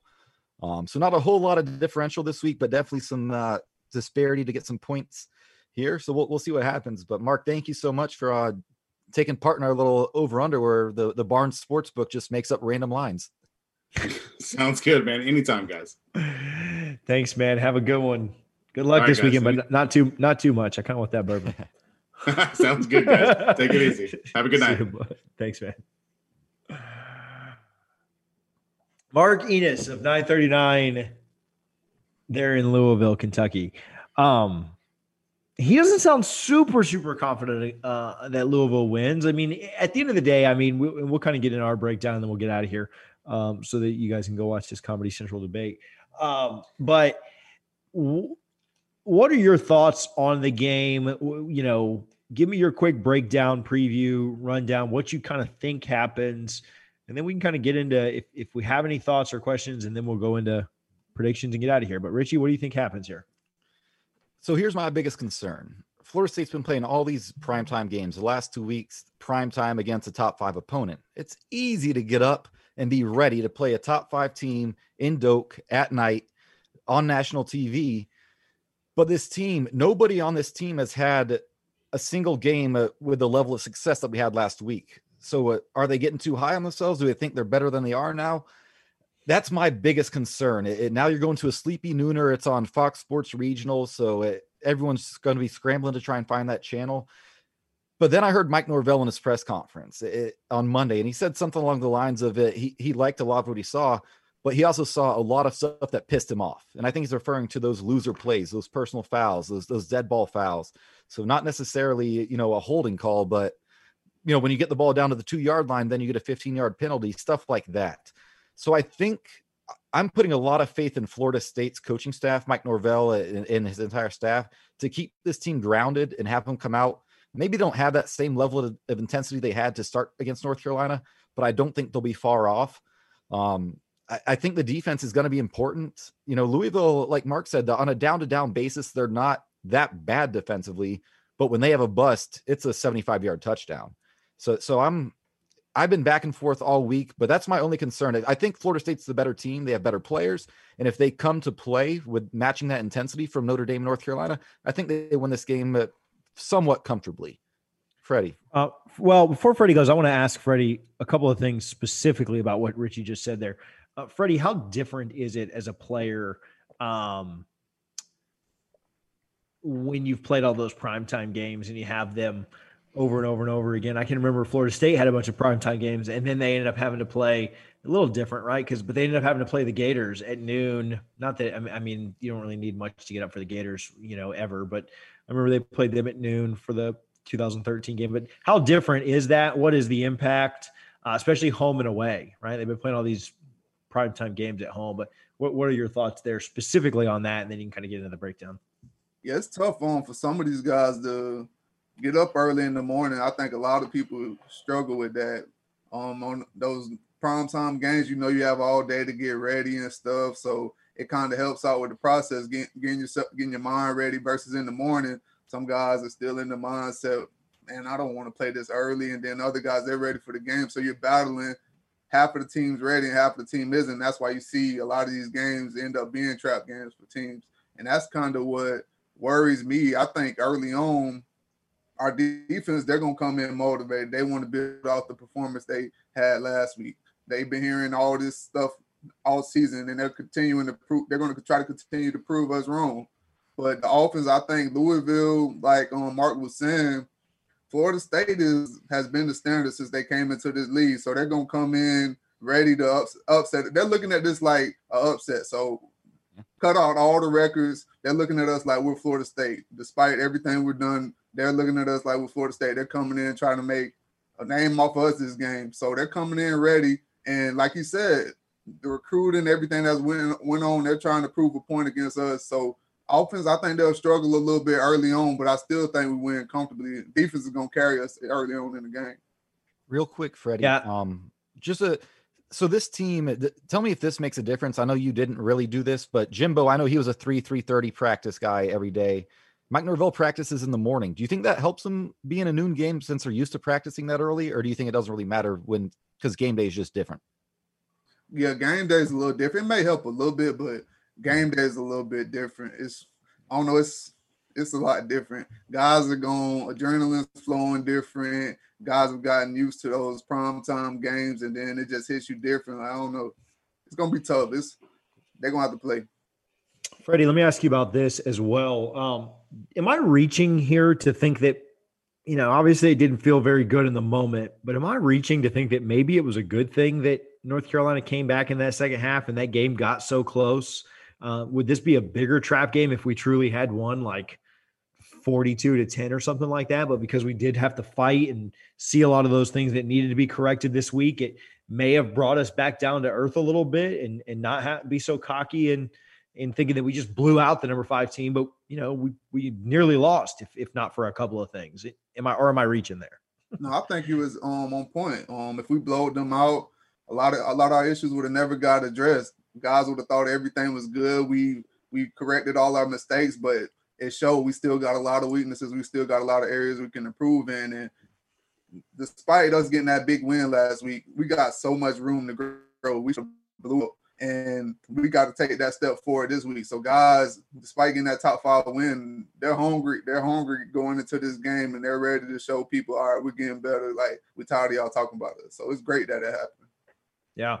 Um, so not a whole lot of differential this week, but definitely some uh, disparity to get some points here. So we'll we'll see what happens. But Mark, thank you so much for uh, taking part in our little over under where the the Barnes Sportsbook just makes up random lines. Sounds good, man. Anytime, guys. Thanks, man. Have a good one. Good luck All right, this guys. weekend, but not too not too much. I kind of want that bourbon. Sounds good, guys. Take it easy. Have a good night. you. Thanks, man. Mark Ennis of 939 there in Louisville, Kentucky. Um, he doesn't sound super, super confident uh, that Louisville wins. I mean, at the end of the day, I mean, we, we'll kind of get in our breakdown and then we'll get out of here um, so that you guys can go watch this Comedy Central debate. Um, but w- what are your thoughts on the game? You know, give me your quick breakdown, preview, rundown, what you kind of think happens, and then we can kind of get into if, if we have any thoughts or questions, and then we'll go into predictions and get out of here. But Richie, what do you think happens here? So here's my biggest concern. Florida State's been playing all these primetime games the last two weeks, primetime against a top five opponent. It's easy to get up and be ready to play a top five team in Doak at night on national TV. But this team, nobody on this team has had a single game uh, with the level of success that we had last week. So uh, are they getting too high on themselves? Do they think they're better than they are now? That's my biggest concern. It, it- now you're going to a sleepy nooner. It's on Fox Sports Regional, so it, everyone's going to be scrambling to try and find that channel. But then I heard Mike Norvell in his press conference on Monday, and he said something along the lines of it. He he liked a lot of what he saw, but he also saw a lot of stuff that pissed him off. And I think he's referring to those loser plays, those personal fouls, those those dead ball fouls. So not necessarily you know a holding call, but you know when you get the ball down to the two yard line, then you get a 15 yard penalty, stuff like that. So I think I'm putting a lot of faith in Florida State's coaching staff, Mike Norvell and, and his entire staff, to keep this team grounded and have them come out. Maybe they don't have that same level of, of intensity they had to start against North Carolina, but I don't think they'll be far off. Um, I, think the defense is going to be important. You know, Louisville, like Mark said, on a down to down basis, they're not that bad defensively, but when they have a bust, it's a 75 yard touchdown. So, so I'm I've been back and forth all week, but that's my only concern. I think Florida State's the better team. They have better players. And if they come to play with matching that intensity from Notre Dame, North Carolina, I think they win this game uh, somewhat comfortably. Freddie. Uh, well, before Freddie goes, I want to ask Freddie a couple of things specifically about what Richie just said there. Uh, Freddie, how different is it as a player um, when you've played all those primetime games and you have them over and over and over again. I can remember Florida State had a bunch of primetime games, and then they ended up having to play a little different, right? Because but they ended up having to play the Gators at noon. Not that I mean you don't really need much to get up for the Gators, you know, ever. But I remember they played them at noon for the 2013 game. But how different is that? What is the impact, uh, especially home and away? Right? They've been playing all these primetime games at home, but what what are your thoughts there specifically on that? And then you can kind of get into the breakdown. Yeah, it's tough on for some of these guys to get up early in the morning. I think a lot of people struggle with that. Um, on those prime time games, you know, you have all day to get ready and stuff. So it kind of helps out with the process, getting, getting yourself, getting your mind ready versus in the morning. Some guys are still in the mindset, and I don't want to play this early. And then other guys, they're ready for the game. So you're battling. Half of the team's ready and half of the team isn't. That's why you see a lot of these games end up being trap games for teams. And that's kind of what worries me. I think early on, our defense, they're gonna come in motivated. They want to build off the performance they had last week. They've been hearing all this stuff all season, and they're continuing to prove. They're going to try to continue to prove us wrong. But the offense, I think Louisville, like um, Mark was saying, Florida State is has been the standard since they came into this league. So they're gonna come in ready to ups, upset. They're looking at this like an upset. So cut out all the records. They're looking at us like we're Florida State, despite everything we've done they're looking at us like we're Florida State. They're coming in trying to make a name off of us this game. So they're coming in ready. And like you said, the recruiting, everything that's went, went on, they're trying to prove a point against us. So offense, I think they'll struggle a little bit early on, but I still think we win comfortably. Defense is going to carry us early on in the game. Real quick, Freddie. Yeah. Um, just a so this team. Th- tell me if this makes a difference. I know you didn't really do this, but Jimbo, I know he was a three three thirty practice guy every day. Mike Norvell practices in the morning. Do you think that helps them be in a noon game since they're used to practicing that early, or do you think it doesn't really matter when because game day is just different? Yeah, game day is a little different. It may help a little bit, but game day is a little bit different. It's I don't know. It's it's a lot different. Guys are going, adrenaline's flowing different. Guys have gotten used to those prime time games, and then it just hits you different. I don't know. It's gonna be tough. It's they're gonna have to play. Freddie, let me ask you about this as well. Um, am I reaching here to think that, you know, obviously it didn't feel very good in the moment, but am I reaching to think that maybe it was a good thing that North Carolina came back in that second half and that game got so close? Uh, would this be a bigger trap game if we truly had one like 42 to 10 or something like that? But because we did have to fight and see a lot of those things that needed to be corrected this week, it may have brought us back down to earth a little bit and, and not have, be so cocky and – in thinking that we just blew out the number five team, but you know we we nearly lost if if not for a couple of things. Am I or am I reaching there? no, I think he was um on point. Um, if we blowed them out, a lot of a lot of our issues would have never got addressed. Guys would have thought everything was good. We we corrected all our mistakes, but it showed we still got a lot of weaknesses. We still got a lot of areas we can improve in. And despite us getting that big win last week, we got so much room to grow. We should blew up and we got to take that step forward this week. So guys, despite getting that top five win, they're hungry. They're hungry going into this game, and they're ready to show people, all right, we're getting better. Like we're tired of y'all talking about it. So it's great that it happened. Yeah,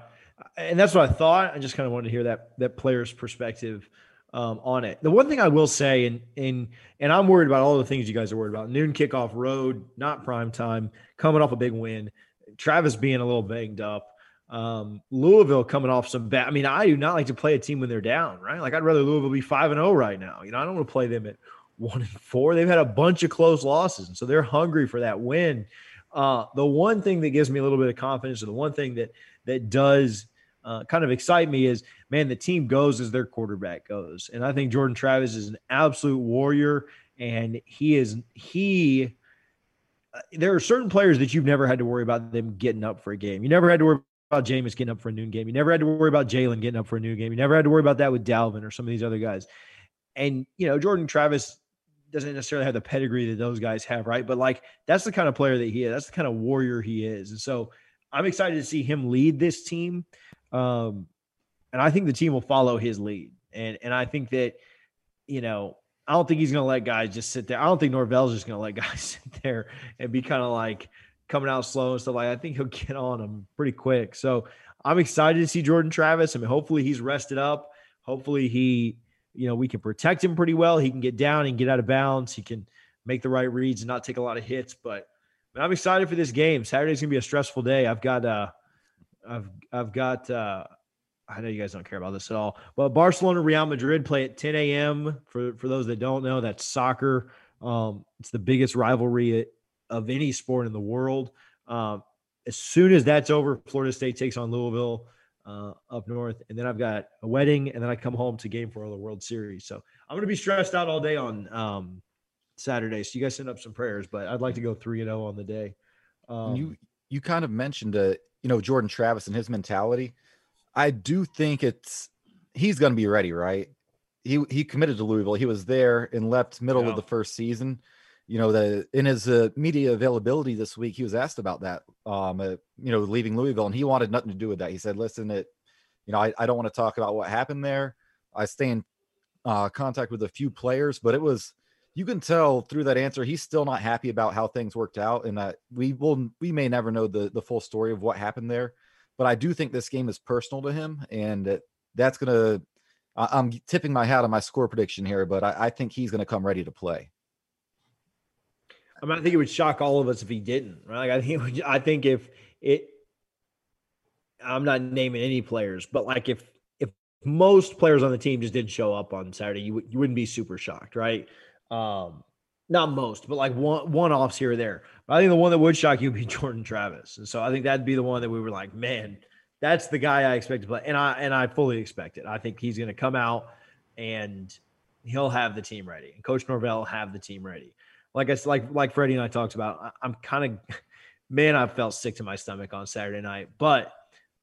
and that's what I thought. I just kind of wanted to hear that that player's perspective um, on it. The one thing I will say, and and and I'm worried about all the things you guys are worried about. Noon kickoff, road, not prime time, coming off a big win. Travis being a little banged up. Um, Louisville coming off some bad. I mean, I do not like to play a team when they're down, right? Like I'd rather Louisville be five and zero oh right now. You know, I don't want to play them at one and four. They've had a bunch of close losses, and so they're hungry for that win. Uh, the one thing that gives me a little bit of confidence, or the one thing that that does uh, kind of excite me is, man, the team goes as their quarterback goes, and I think Jordan Travis is an absolute warrior, and he is he. Uh, there are certain players that you've never had to worry about them getting up for a game. You never had to worry about Jameis getting up for a noon game. You never had to worry about Jalen getting up for a noon game. You never had to worry about that with Dalvin or some of these other guys. And, you know, Jordan Travis doesn't necessarily have the pedigree that those guys have, right? But like that's the kind of player that he is. That's the kind of warrior he is. And so I'm excited to see him lead this team. Um, and I think the team will follow his lead. And and I think that, you know, I don't think he's gonna let guys just sit there. I don't think Norvell's just gonna let guys sit there and be kind of like, coming out slow and stuff like. I think he'll get on them pretty quick. So I'm excited to see Jordan Travis. I mean, hopefully he's rested up. Hopefully he, you know, we can protect him pretty well. He can get down and get out of bounds. He can make the right reads and not take a lot of hits. But I'm excited for this game. Saturday's gonna be a stressful day. I've got uh I've I've got uh I know you guys don't care about this at all, but Barcelona Real Madrid play at 10 a.m. For for those that don't know, that's soccer. Um, it's the biggest rivalry of any sport in the world. Um, as soon as that's over, Florida State takes on Louisville uh, up north, and then I've got a wedding, and then I come home to game four of the World Series. So I'm going to be stressed out all day on um, Saturday. So you guys send up some prayers, but I'd like to go three and zero oh on the day. Um, you you kind of mentioned uh, you know Jordan Travis and his mentality. I do think it's he's going to be ready, right? He he committed to Louisville. He was there and left middle yeah. of the first season. You know, the in his uh, media availability this week, he was asked about that. Um, uh, you know, leaving Louisville, and he wanted nothing to do with that. He said, "Listen, it, you know, I, I don't want to talk about what happened there. I stay in uh, contact with a few players, but it was you can tell through that answer he's still not happy about how things worked out and that we will we may never know the the full story of what happened there but i do think this game is personal to him and that's gonna i'm tipping my hat on my score prediction here but i, I think he's gonna come ready to play I mean, I think it would shock all of us if he didn't. Right? Like I think, would, I think if it, I'm not naming any players, but like if if most players on the team just didn't show up on Saturday, you you wouldn't be super shocked, right? Um, not most, but like one one offs here or there. But I think the one that would shock you would be Jordan Travis. And so I think that'd be the one that we were like, man, that's the guy I expect to play. And I and I fully expect it. I think he's gonna come out and he'll have the team ready. And Coach Norvell have the team ready. Like I like like Freddie and I talked about, I'm kind of man, I felt sick to my stomach on Saturday night, but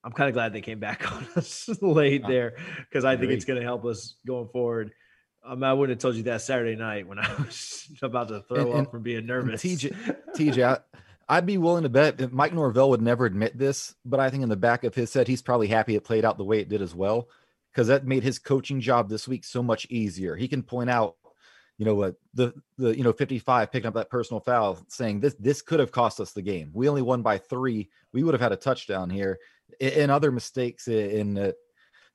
I'm kind of glad they came back on us late there because I think it's going to help us going forward. Um, I wouldn't have told you that Saturday night when I was about to throw and, up and, from being nervous. TJ, TJ, I, would be willing to bet that Mike Norvell would never admit this, but I think in the back of his head, he's probably happy it played out the way it did as well, because that made his coaching job this week so much easier. He can point out, you know, what the the you know 55 picking up that personal foul, saying this this could have cost us the game. We only won by three. We would have had a touchdown here. And other mistakes in, uh,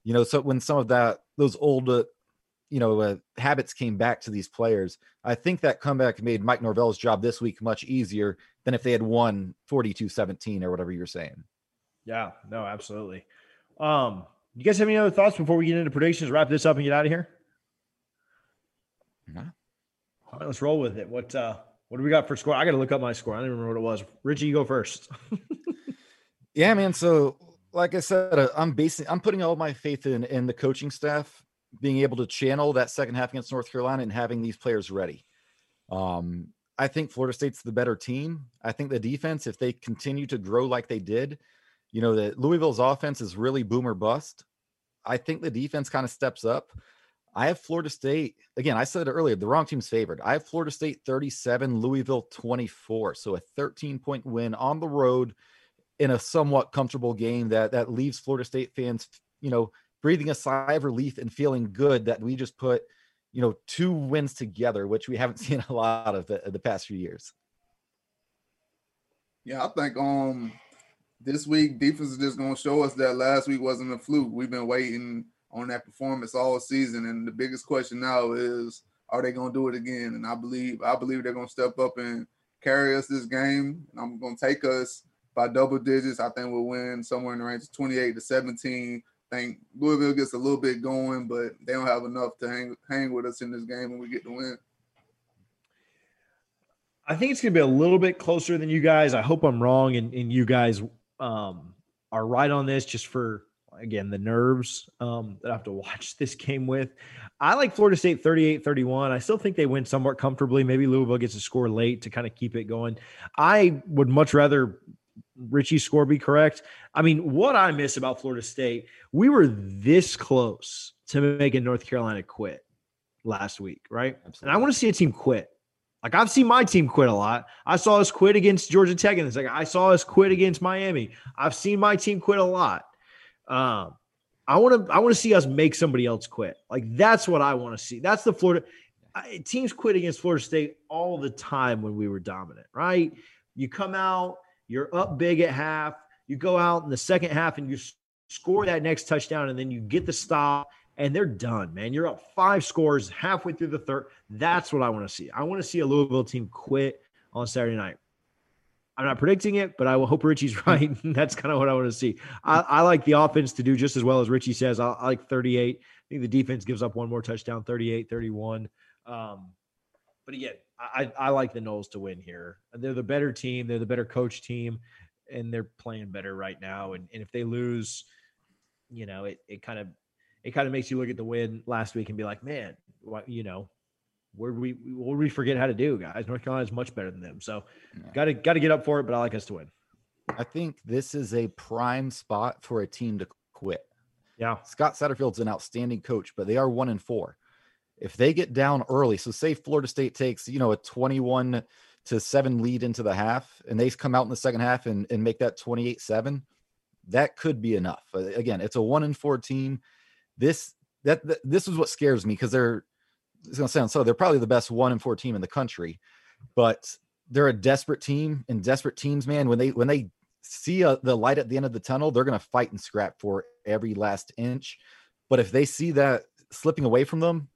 you know, so when some of that those old uh, you know uh, habits came back to these players i think that comeback made mike norvell's job this week much easier than if they had won 42-17 or whatever you're saying. Yeah no absolutely. Um you guys have any other thoughts before we get into predictions wrap this up and get out of here? No. all right let's roll with it. What uh what do we got for score? I gotta look up my score. I don't even remember what it was. Richie you go first. Yeah man so like i said uh, i'm basing i'm putting all my faith in in the coaching staff being able to channel that second half against North Carolina and having these players ready. Um, I think Florida State's the better team. I think the defense, if they continue to grow like they did, you know, that Louisville's offense is really boomer bust. I think the defense kind of steps up. I have Florida State. Again, I said it earlier, the wrong team's favored. I have Florida State 37, Louisville 24. So a 13 point win on the road in a somewhat comfortable game that that leaves Florida State fans, you know, breathing a sigh of relief and feeling good that we just put, you know, two wins together, which we haven't seen a lot of the, the past few years. Yeah, I think um this week defense is just gonna show us that last week wasn't a fluke. We've been waiting on that performance all season, and the biggest question now is are they gonna do it again? And I believe I believe they're gonna step up and carry us this game. I'm gonna take us by double digits. I think we'll win somewhere in the range of 28 to 17 think Louisville gets a little bit going, but they don't have enough to hang hang with us in this game when we get the win. I think it's going to be a little bit closer than you guys. I hope I'm wrong, and, and you guys um, are right on this. Just for again the nerves um, that I have to watch this game with. I like Florida State 38 31. I still think they win somewhat comfortably. Maybe Louisville gets a score late to kind of keep it going. I would much rather Richie's score be correct. I mean, what I miss about Florida State, we were this close to making North Carolina quit last week, right? Absolutely. And I want to see a team quit. Like I've seen my team quit a lot. I saw us quit against Georgia Tech, and it's like I saw us quit against Miami. I've seen my team quit a lot. Um, I want to I want to see us make somebody else quit. Like that's what I want to see. That's the Florida teams quit against Florida State all the time when we were dominant, right? You come out, you're up big at half. You go out in the second half and you score that next touchdown, and then you get the stop, and they're done, man. You're up five scores halfway through the third. That's what I want to see. I want to see a Louisville team quit on Saturday night. I'm not predicting it, but I will hope Richie's right. That's kind of what I want to see. I, I, like the offense to do just as well as Richie says. I, I, like 38. I think the defense gives up one more touchdown, 38, 31. Um, but again, I, I like the Noles to win here. They're the better team. They're the better coach team, and they're playing better right now. And, and if they lose, you know, it, it kind of it kind of makes you look at the win last week and be like, man, what, you know, where we what we forget how to do, guys? North Carolina is much better than them, so got to got to get up for it. But I like us to win. I think this is a prime spot for a team to quit. Yeah, Scott Satterfield's an outstanding coach, but they are one and four. If they get down early, so say Florida State takes you know a twenty-one to seven lead into the half, and they come out in the second half and, and make that twenty-eight seven, that could be enough. Uh, again, it's a one and four team. This that, that this is what scares me because they're it's to sound so they're probably the best one and four team in the country, but they're a desperate team and desperate teams, man. When they when they see a, the light at the end of the tunnel, they're going to fight and scrap for every last inch. But if they see that slipping away from them,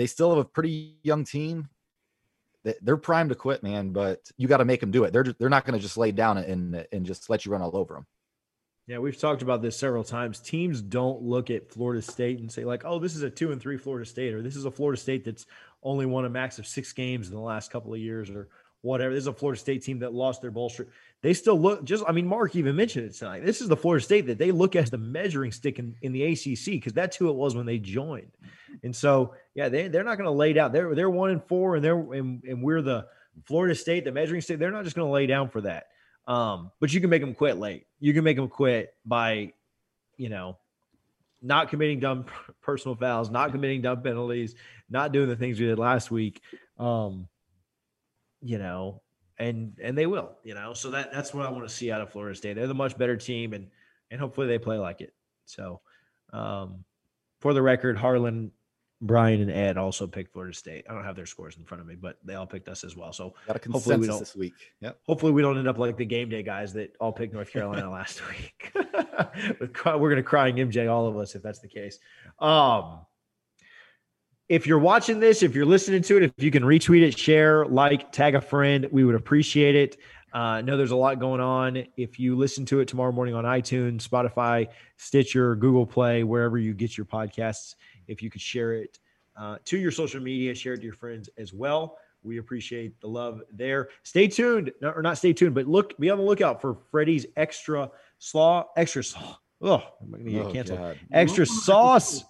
they still have a pretty young team. They're primed to quit, man. But you got to make them do it. They're they're not going to just lay down and and just let you run all over them. Yeah, we've talked about this several times. Teams don't look at Florida State and say like, "Oh, this is a two and three Florida State," or "This is a Florida State that's only won a max of six games in the last couple of years," or whatever. This is a Florida State team that lost their bolster. They still look just. I mean, Mark even mentioned it tonight. This is the Florida State that they look as the measuring stick in, in the ACC because that's who it was when they joined. And so, yeah, they they're not going to lay down. They're they're one and four, and they're and, and we're the Florida State, the measuring state. They're not just going to lay down for that. Um, but you can make them quit late. You can make them quit by, you know, not committing dumb personal fouls, not committing dumb penalties, not doing the things we did last week. Um, you know, and and they will, you know. So that that's what I want to see out of Florida State. They're the much better team, and and hopefully they play like it. So, um, for the record, Harlan Brian and Ed also picked Florida State. I don't have their scores in front of me, but they all picked us as well. So got a consensus we don't, this week. Yep. Hopefully we don't end up like the game day guys that all picked North Carolina last week. We're gonna crying MJ, all of us, if that's the case. Um, if you're watching this, if you're listening to it, if you can retweet it, share, like, tag a friend, we would appreciate it. Uh, I know there's a lot going on. If you listen to it tomorrow morning on iTunes, Spotify, Stitcher, Google Play, wherever you get your podcasts, if you could share it uh, to your social media, share it to your friends as well. We appreciate the love there. Stay tuned, or not stay tuned, but look, be on the lookout for Freddie's extra slaw, extra sauce. Oh, I'm gonna get oh, canceled. God. Extra sauce,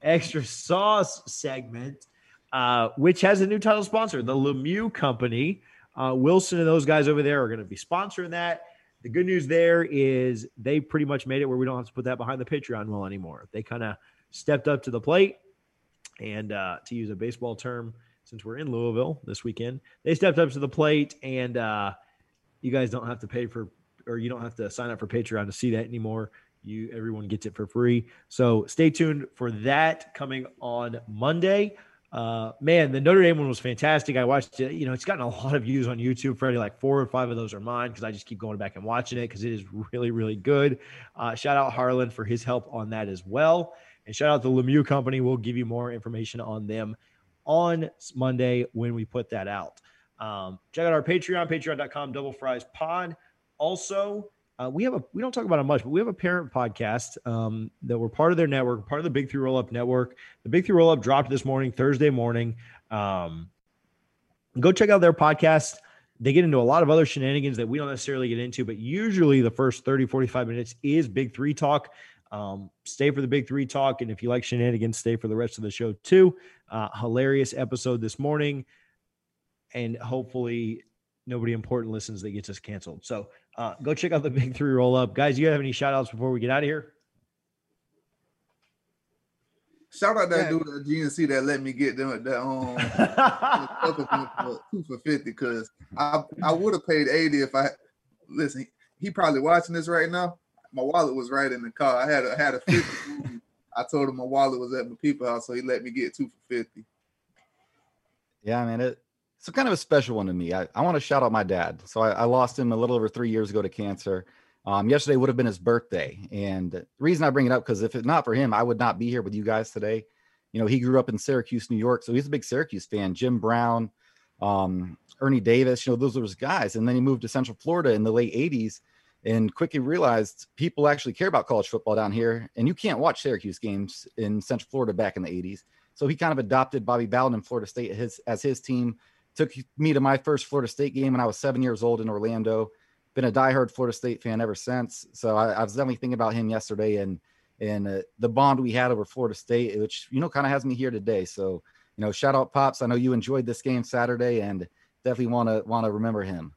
extra sauce segment, uh, which has a new title sponsor, the Lemieux Company. Uh, Wilson and those guys over there are going to be sponsoring that. The good news there is they pretty much made it where we don't have to put that behind the Patreon wall anymore. They kind of stepped up to the plate. And uh, to use a baseball term, since we're in Louisville this weekend, they stepped up to the plate, and uh, you guys don't have to pay for, or you don't have to sign up for Patreon to see that anymore. You everyone gets it for free. So stay tuned for that coming on Monday. Uh, man, the Notre Dame one was fantastic. I watched it. You know, it's gotten a lot of views on YouTube. Freddie, like four or five of those are mine because I just keep going back and watching it because it is really, really good. Uh, shout out Harlan for his help on that as well. And shout out to Lemieux Company. We'll give you more information on them on Monday when we put that out. Um, check out our Patreon, patreon.com, double fries pod. Also, uh, we have a we don't talk about it much, but we have a parent podcast um, that we're part of their network, part of the Big Three Roll Up Network. The Big Three Roll Up dropped this morning, Thursday morning. Um, go check out their podcast. They get into a lot of other shenanigans that we don't necessarily get into, but usually the first 30, 45 minutes is Big Three talk. Um, stay for the big three talk. And if you like shenanigans, stay for the rest of the show too. Uh, hilarious episode this morning. And hopefully nobody important listens that gets us canceled. So uh, go check out the big three roll up. Guys, you have any shout outs before we get out of here? Shout out that yeah. dude at GNC that let me get them at that um two for fifty because I I would have paid eighty if I listen. He probably watching this right now my wallet was right in the car. I had a had a 50. I told him my wallet was at my people house, so he let me get two for 50. Yeah, I mean it it's kind of a special one to me. I, I want to shout out my dad. So I, I lost him a little over three years ago to cancer. Um, yesterday would have been his birthday. And the reason I bring it up, because if it's not for him, I would not be here with you guys today. You know, he grew up in Syracuse, New York. So he's a big Syracuse fan. Jim Brown, um, Ernie Davis. You know, those were his guys. And then he moved to Central Florida in the late '80s, and quickly realized people actually care about college football down here, and you can't watch Syracuse games in Central Florida back in the '80s. So he kind of adopted Bobby Bowden and Florida State his, as his team. Took me to my first Florida State game when I was seven years old in Orlando. Been a diehard Florida State fan ever since. So I, I was definitely thinking about him yesterday and and uh, the bond we had over Florida State, which you know kind of has me here today. So you know, shout out pops. I know you enjoyed this game Saturday, and definitely want to want to remember him.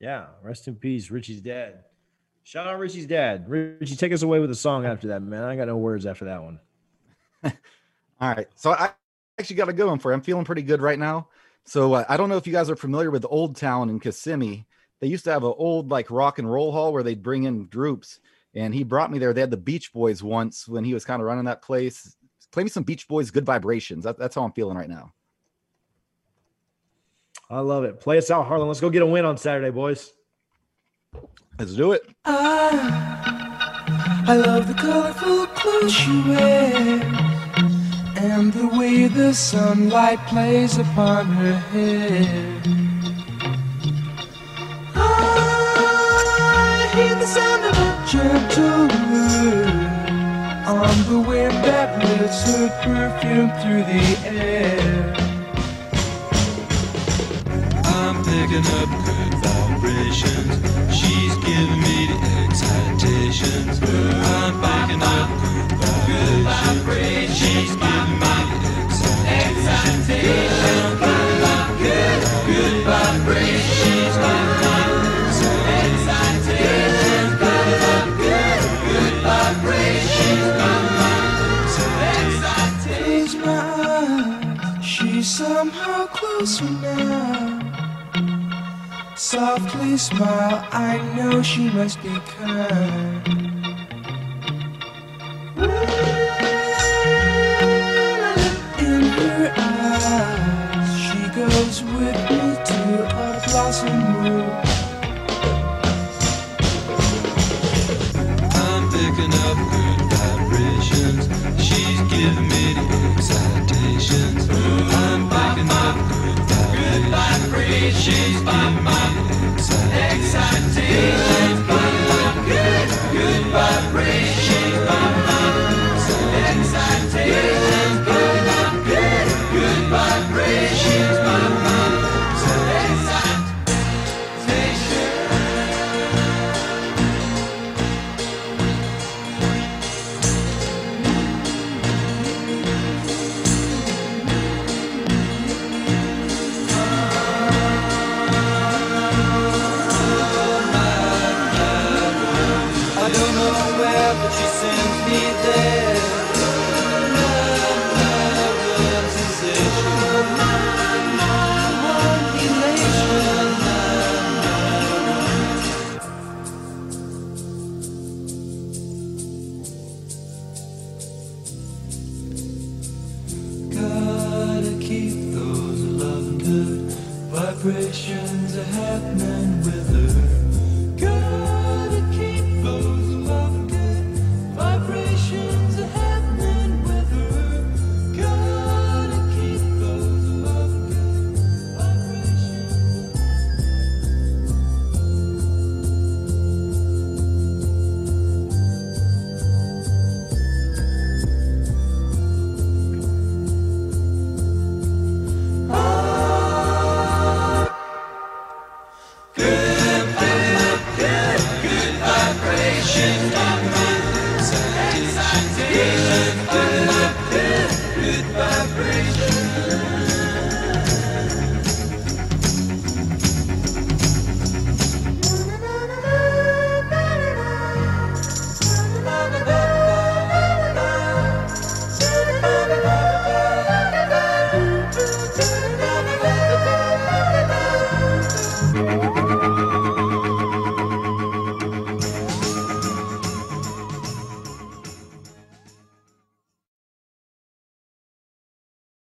Yeah, rest in peace. Richie's dad. Shout out Richie's dad. Richie, take us away with a song after that, man. I got no words after that one. All right, so I actually got a good one for you. I'm feeling pretty good right now. So uh, I don't know if you guys are familiar with Old Town in Kissimmee. They used to have an old like rock and roll hall where they'd bring in groups, and he brought me there. They had the Beach Boys once when he was kind of running that place. Play me some Beach Boys, Good Vibrations. That, that's how I'm feeling right now. I love it. Play us out, Harlan. Let's go get a win on Saturday, boys. Let's do it. I, I love the colorful clothes she wears and the way the sunlight plays upon her hair. I hear the sound of a gentle word on the wind that lifts her perfume through the air. Picking up good vibrations. She's giving me the excitations. I'm picking up good vibrations. She's giving me the excitations. Up good, good vibrations. She's giving me the excitations. Good, good she's somehow closer now. Softly smile, I know she must be kind. In her eyes, she goes with me to a blossom room. I'm picking up good vibrations. She's giving me the excitations. Vibrations. She's my excitations. Picking up good, good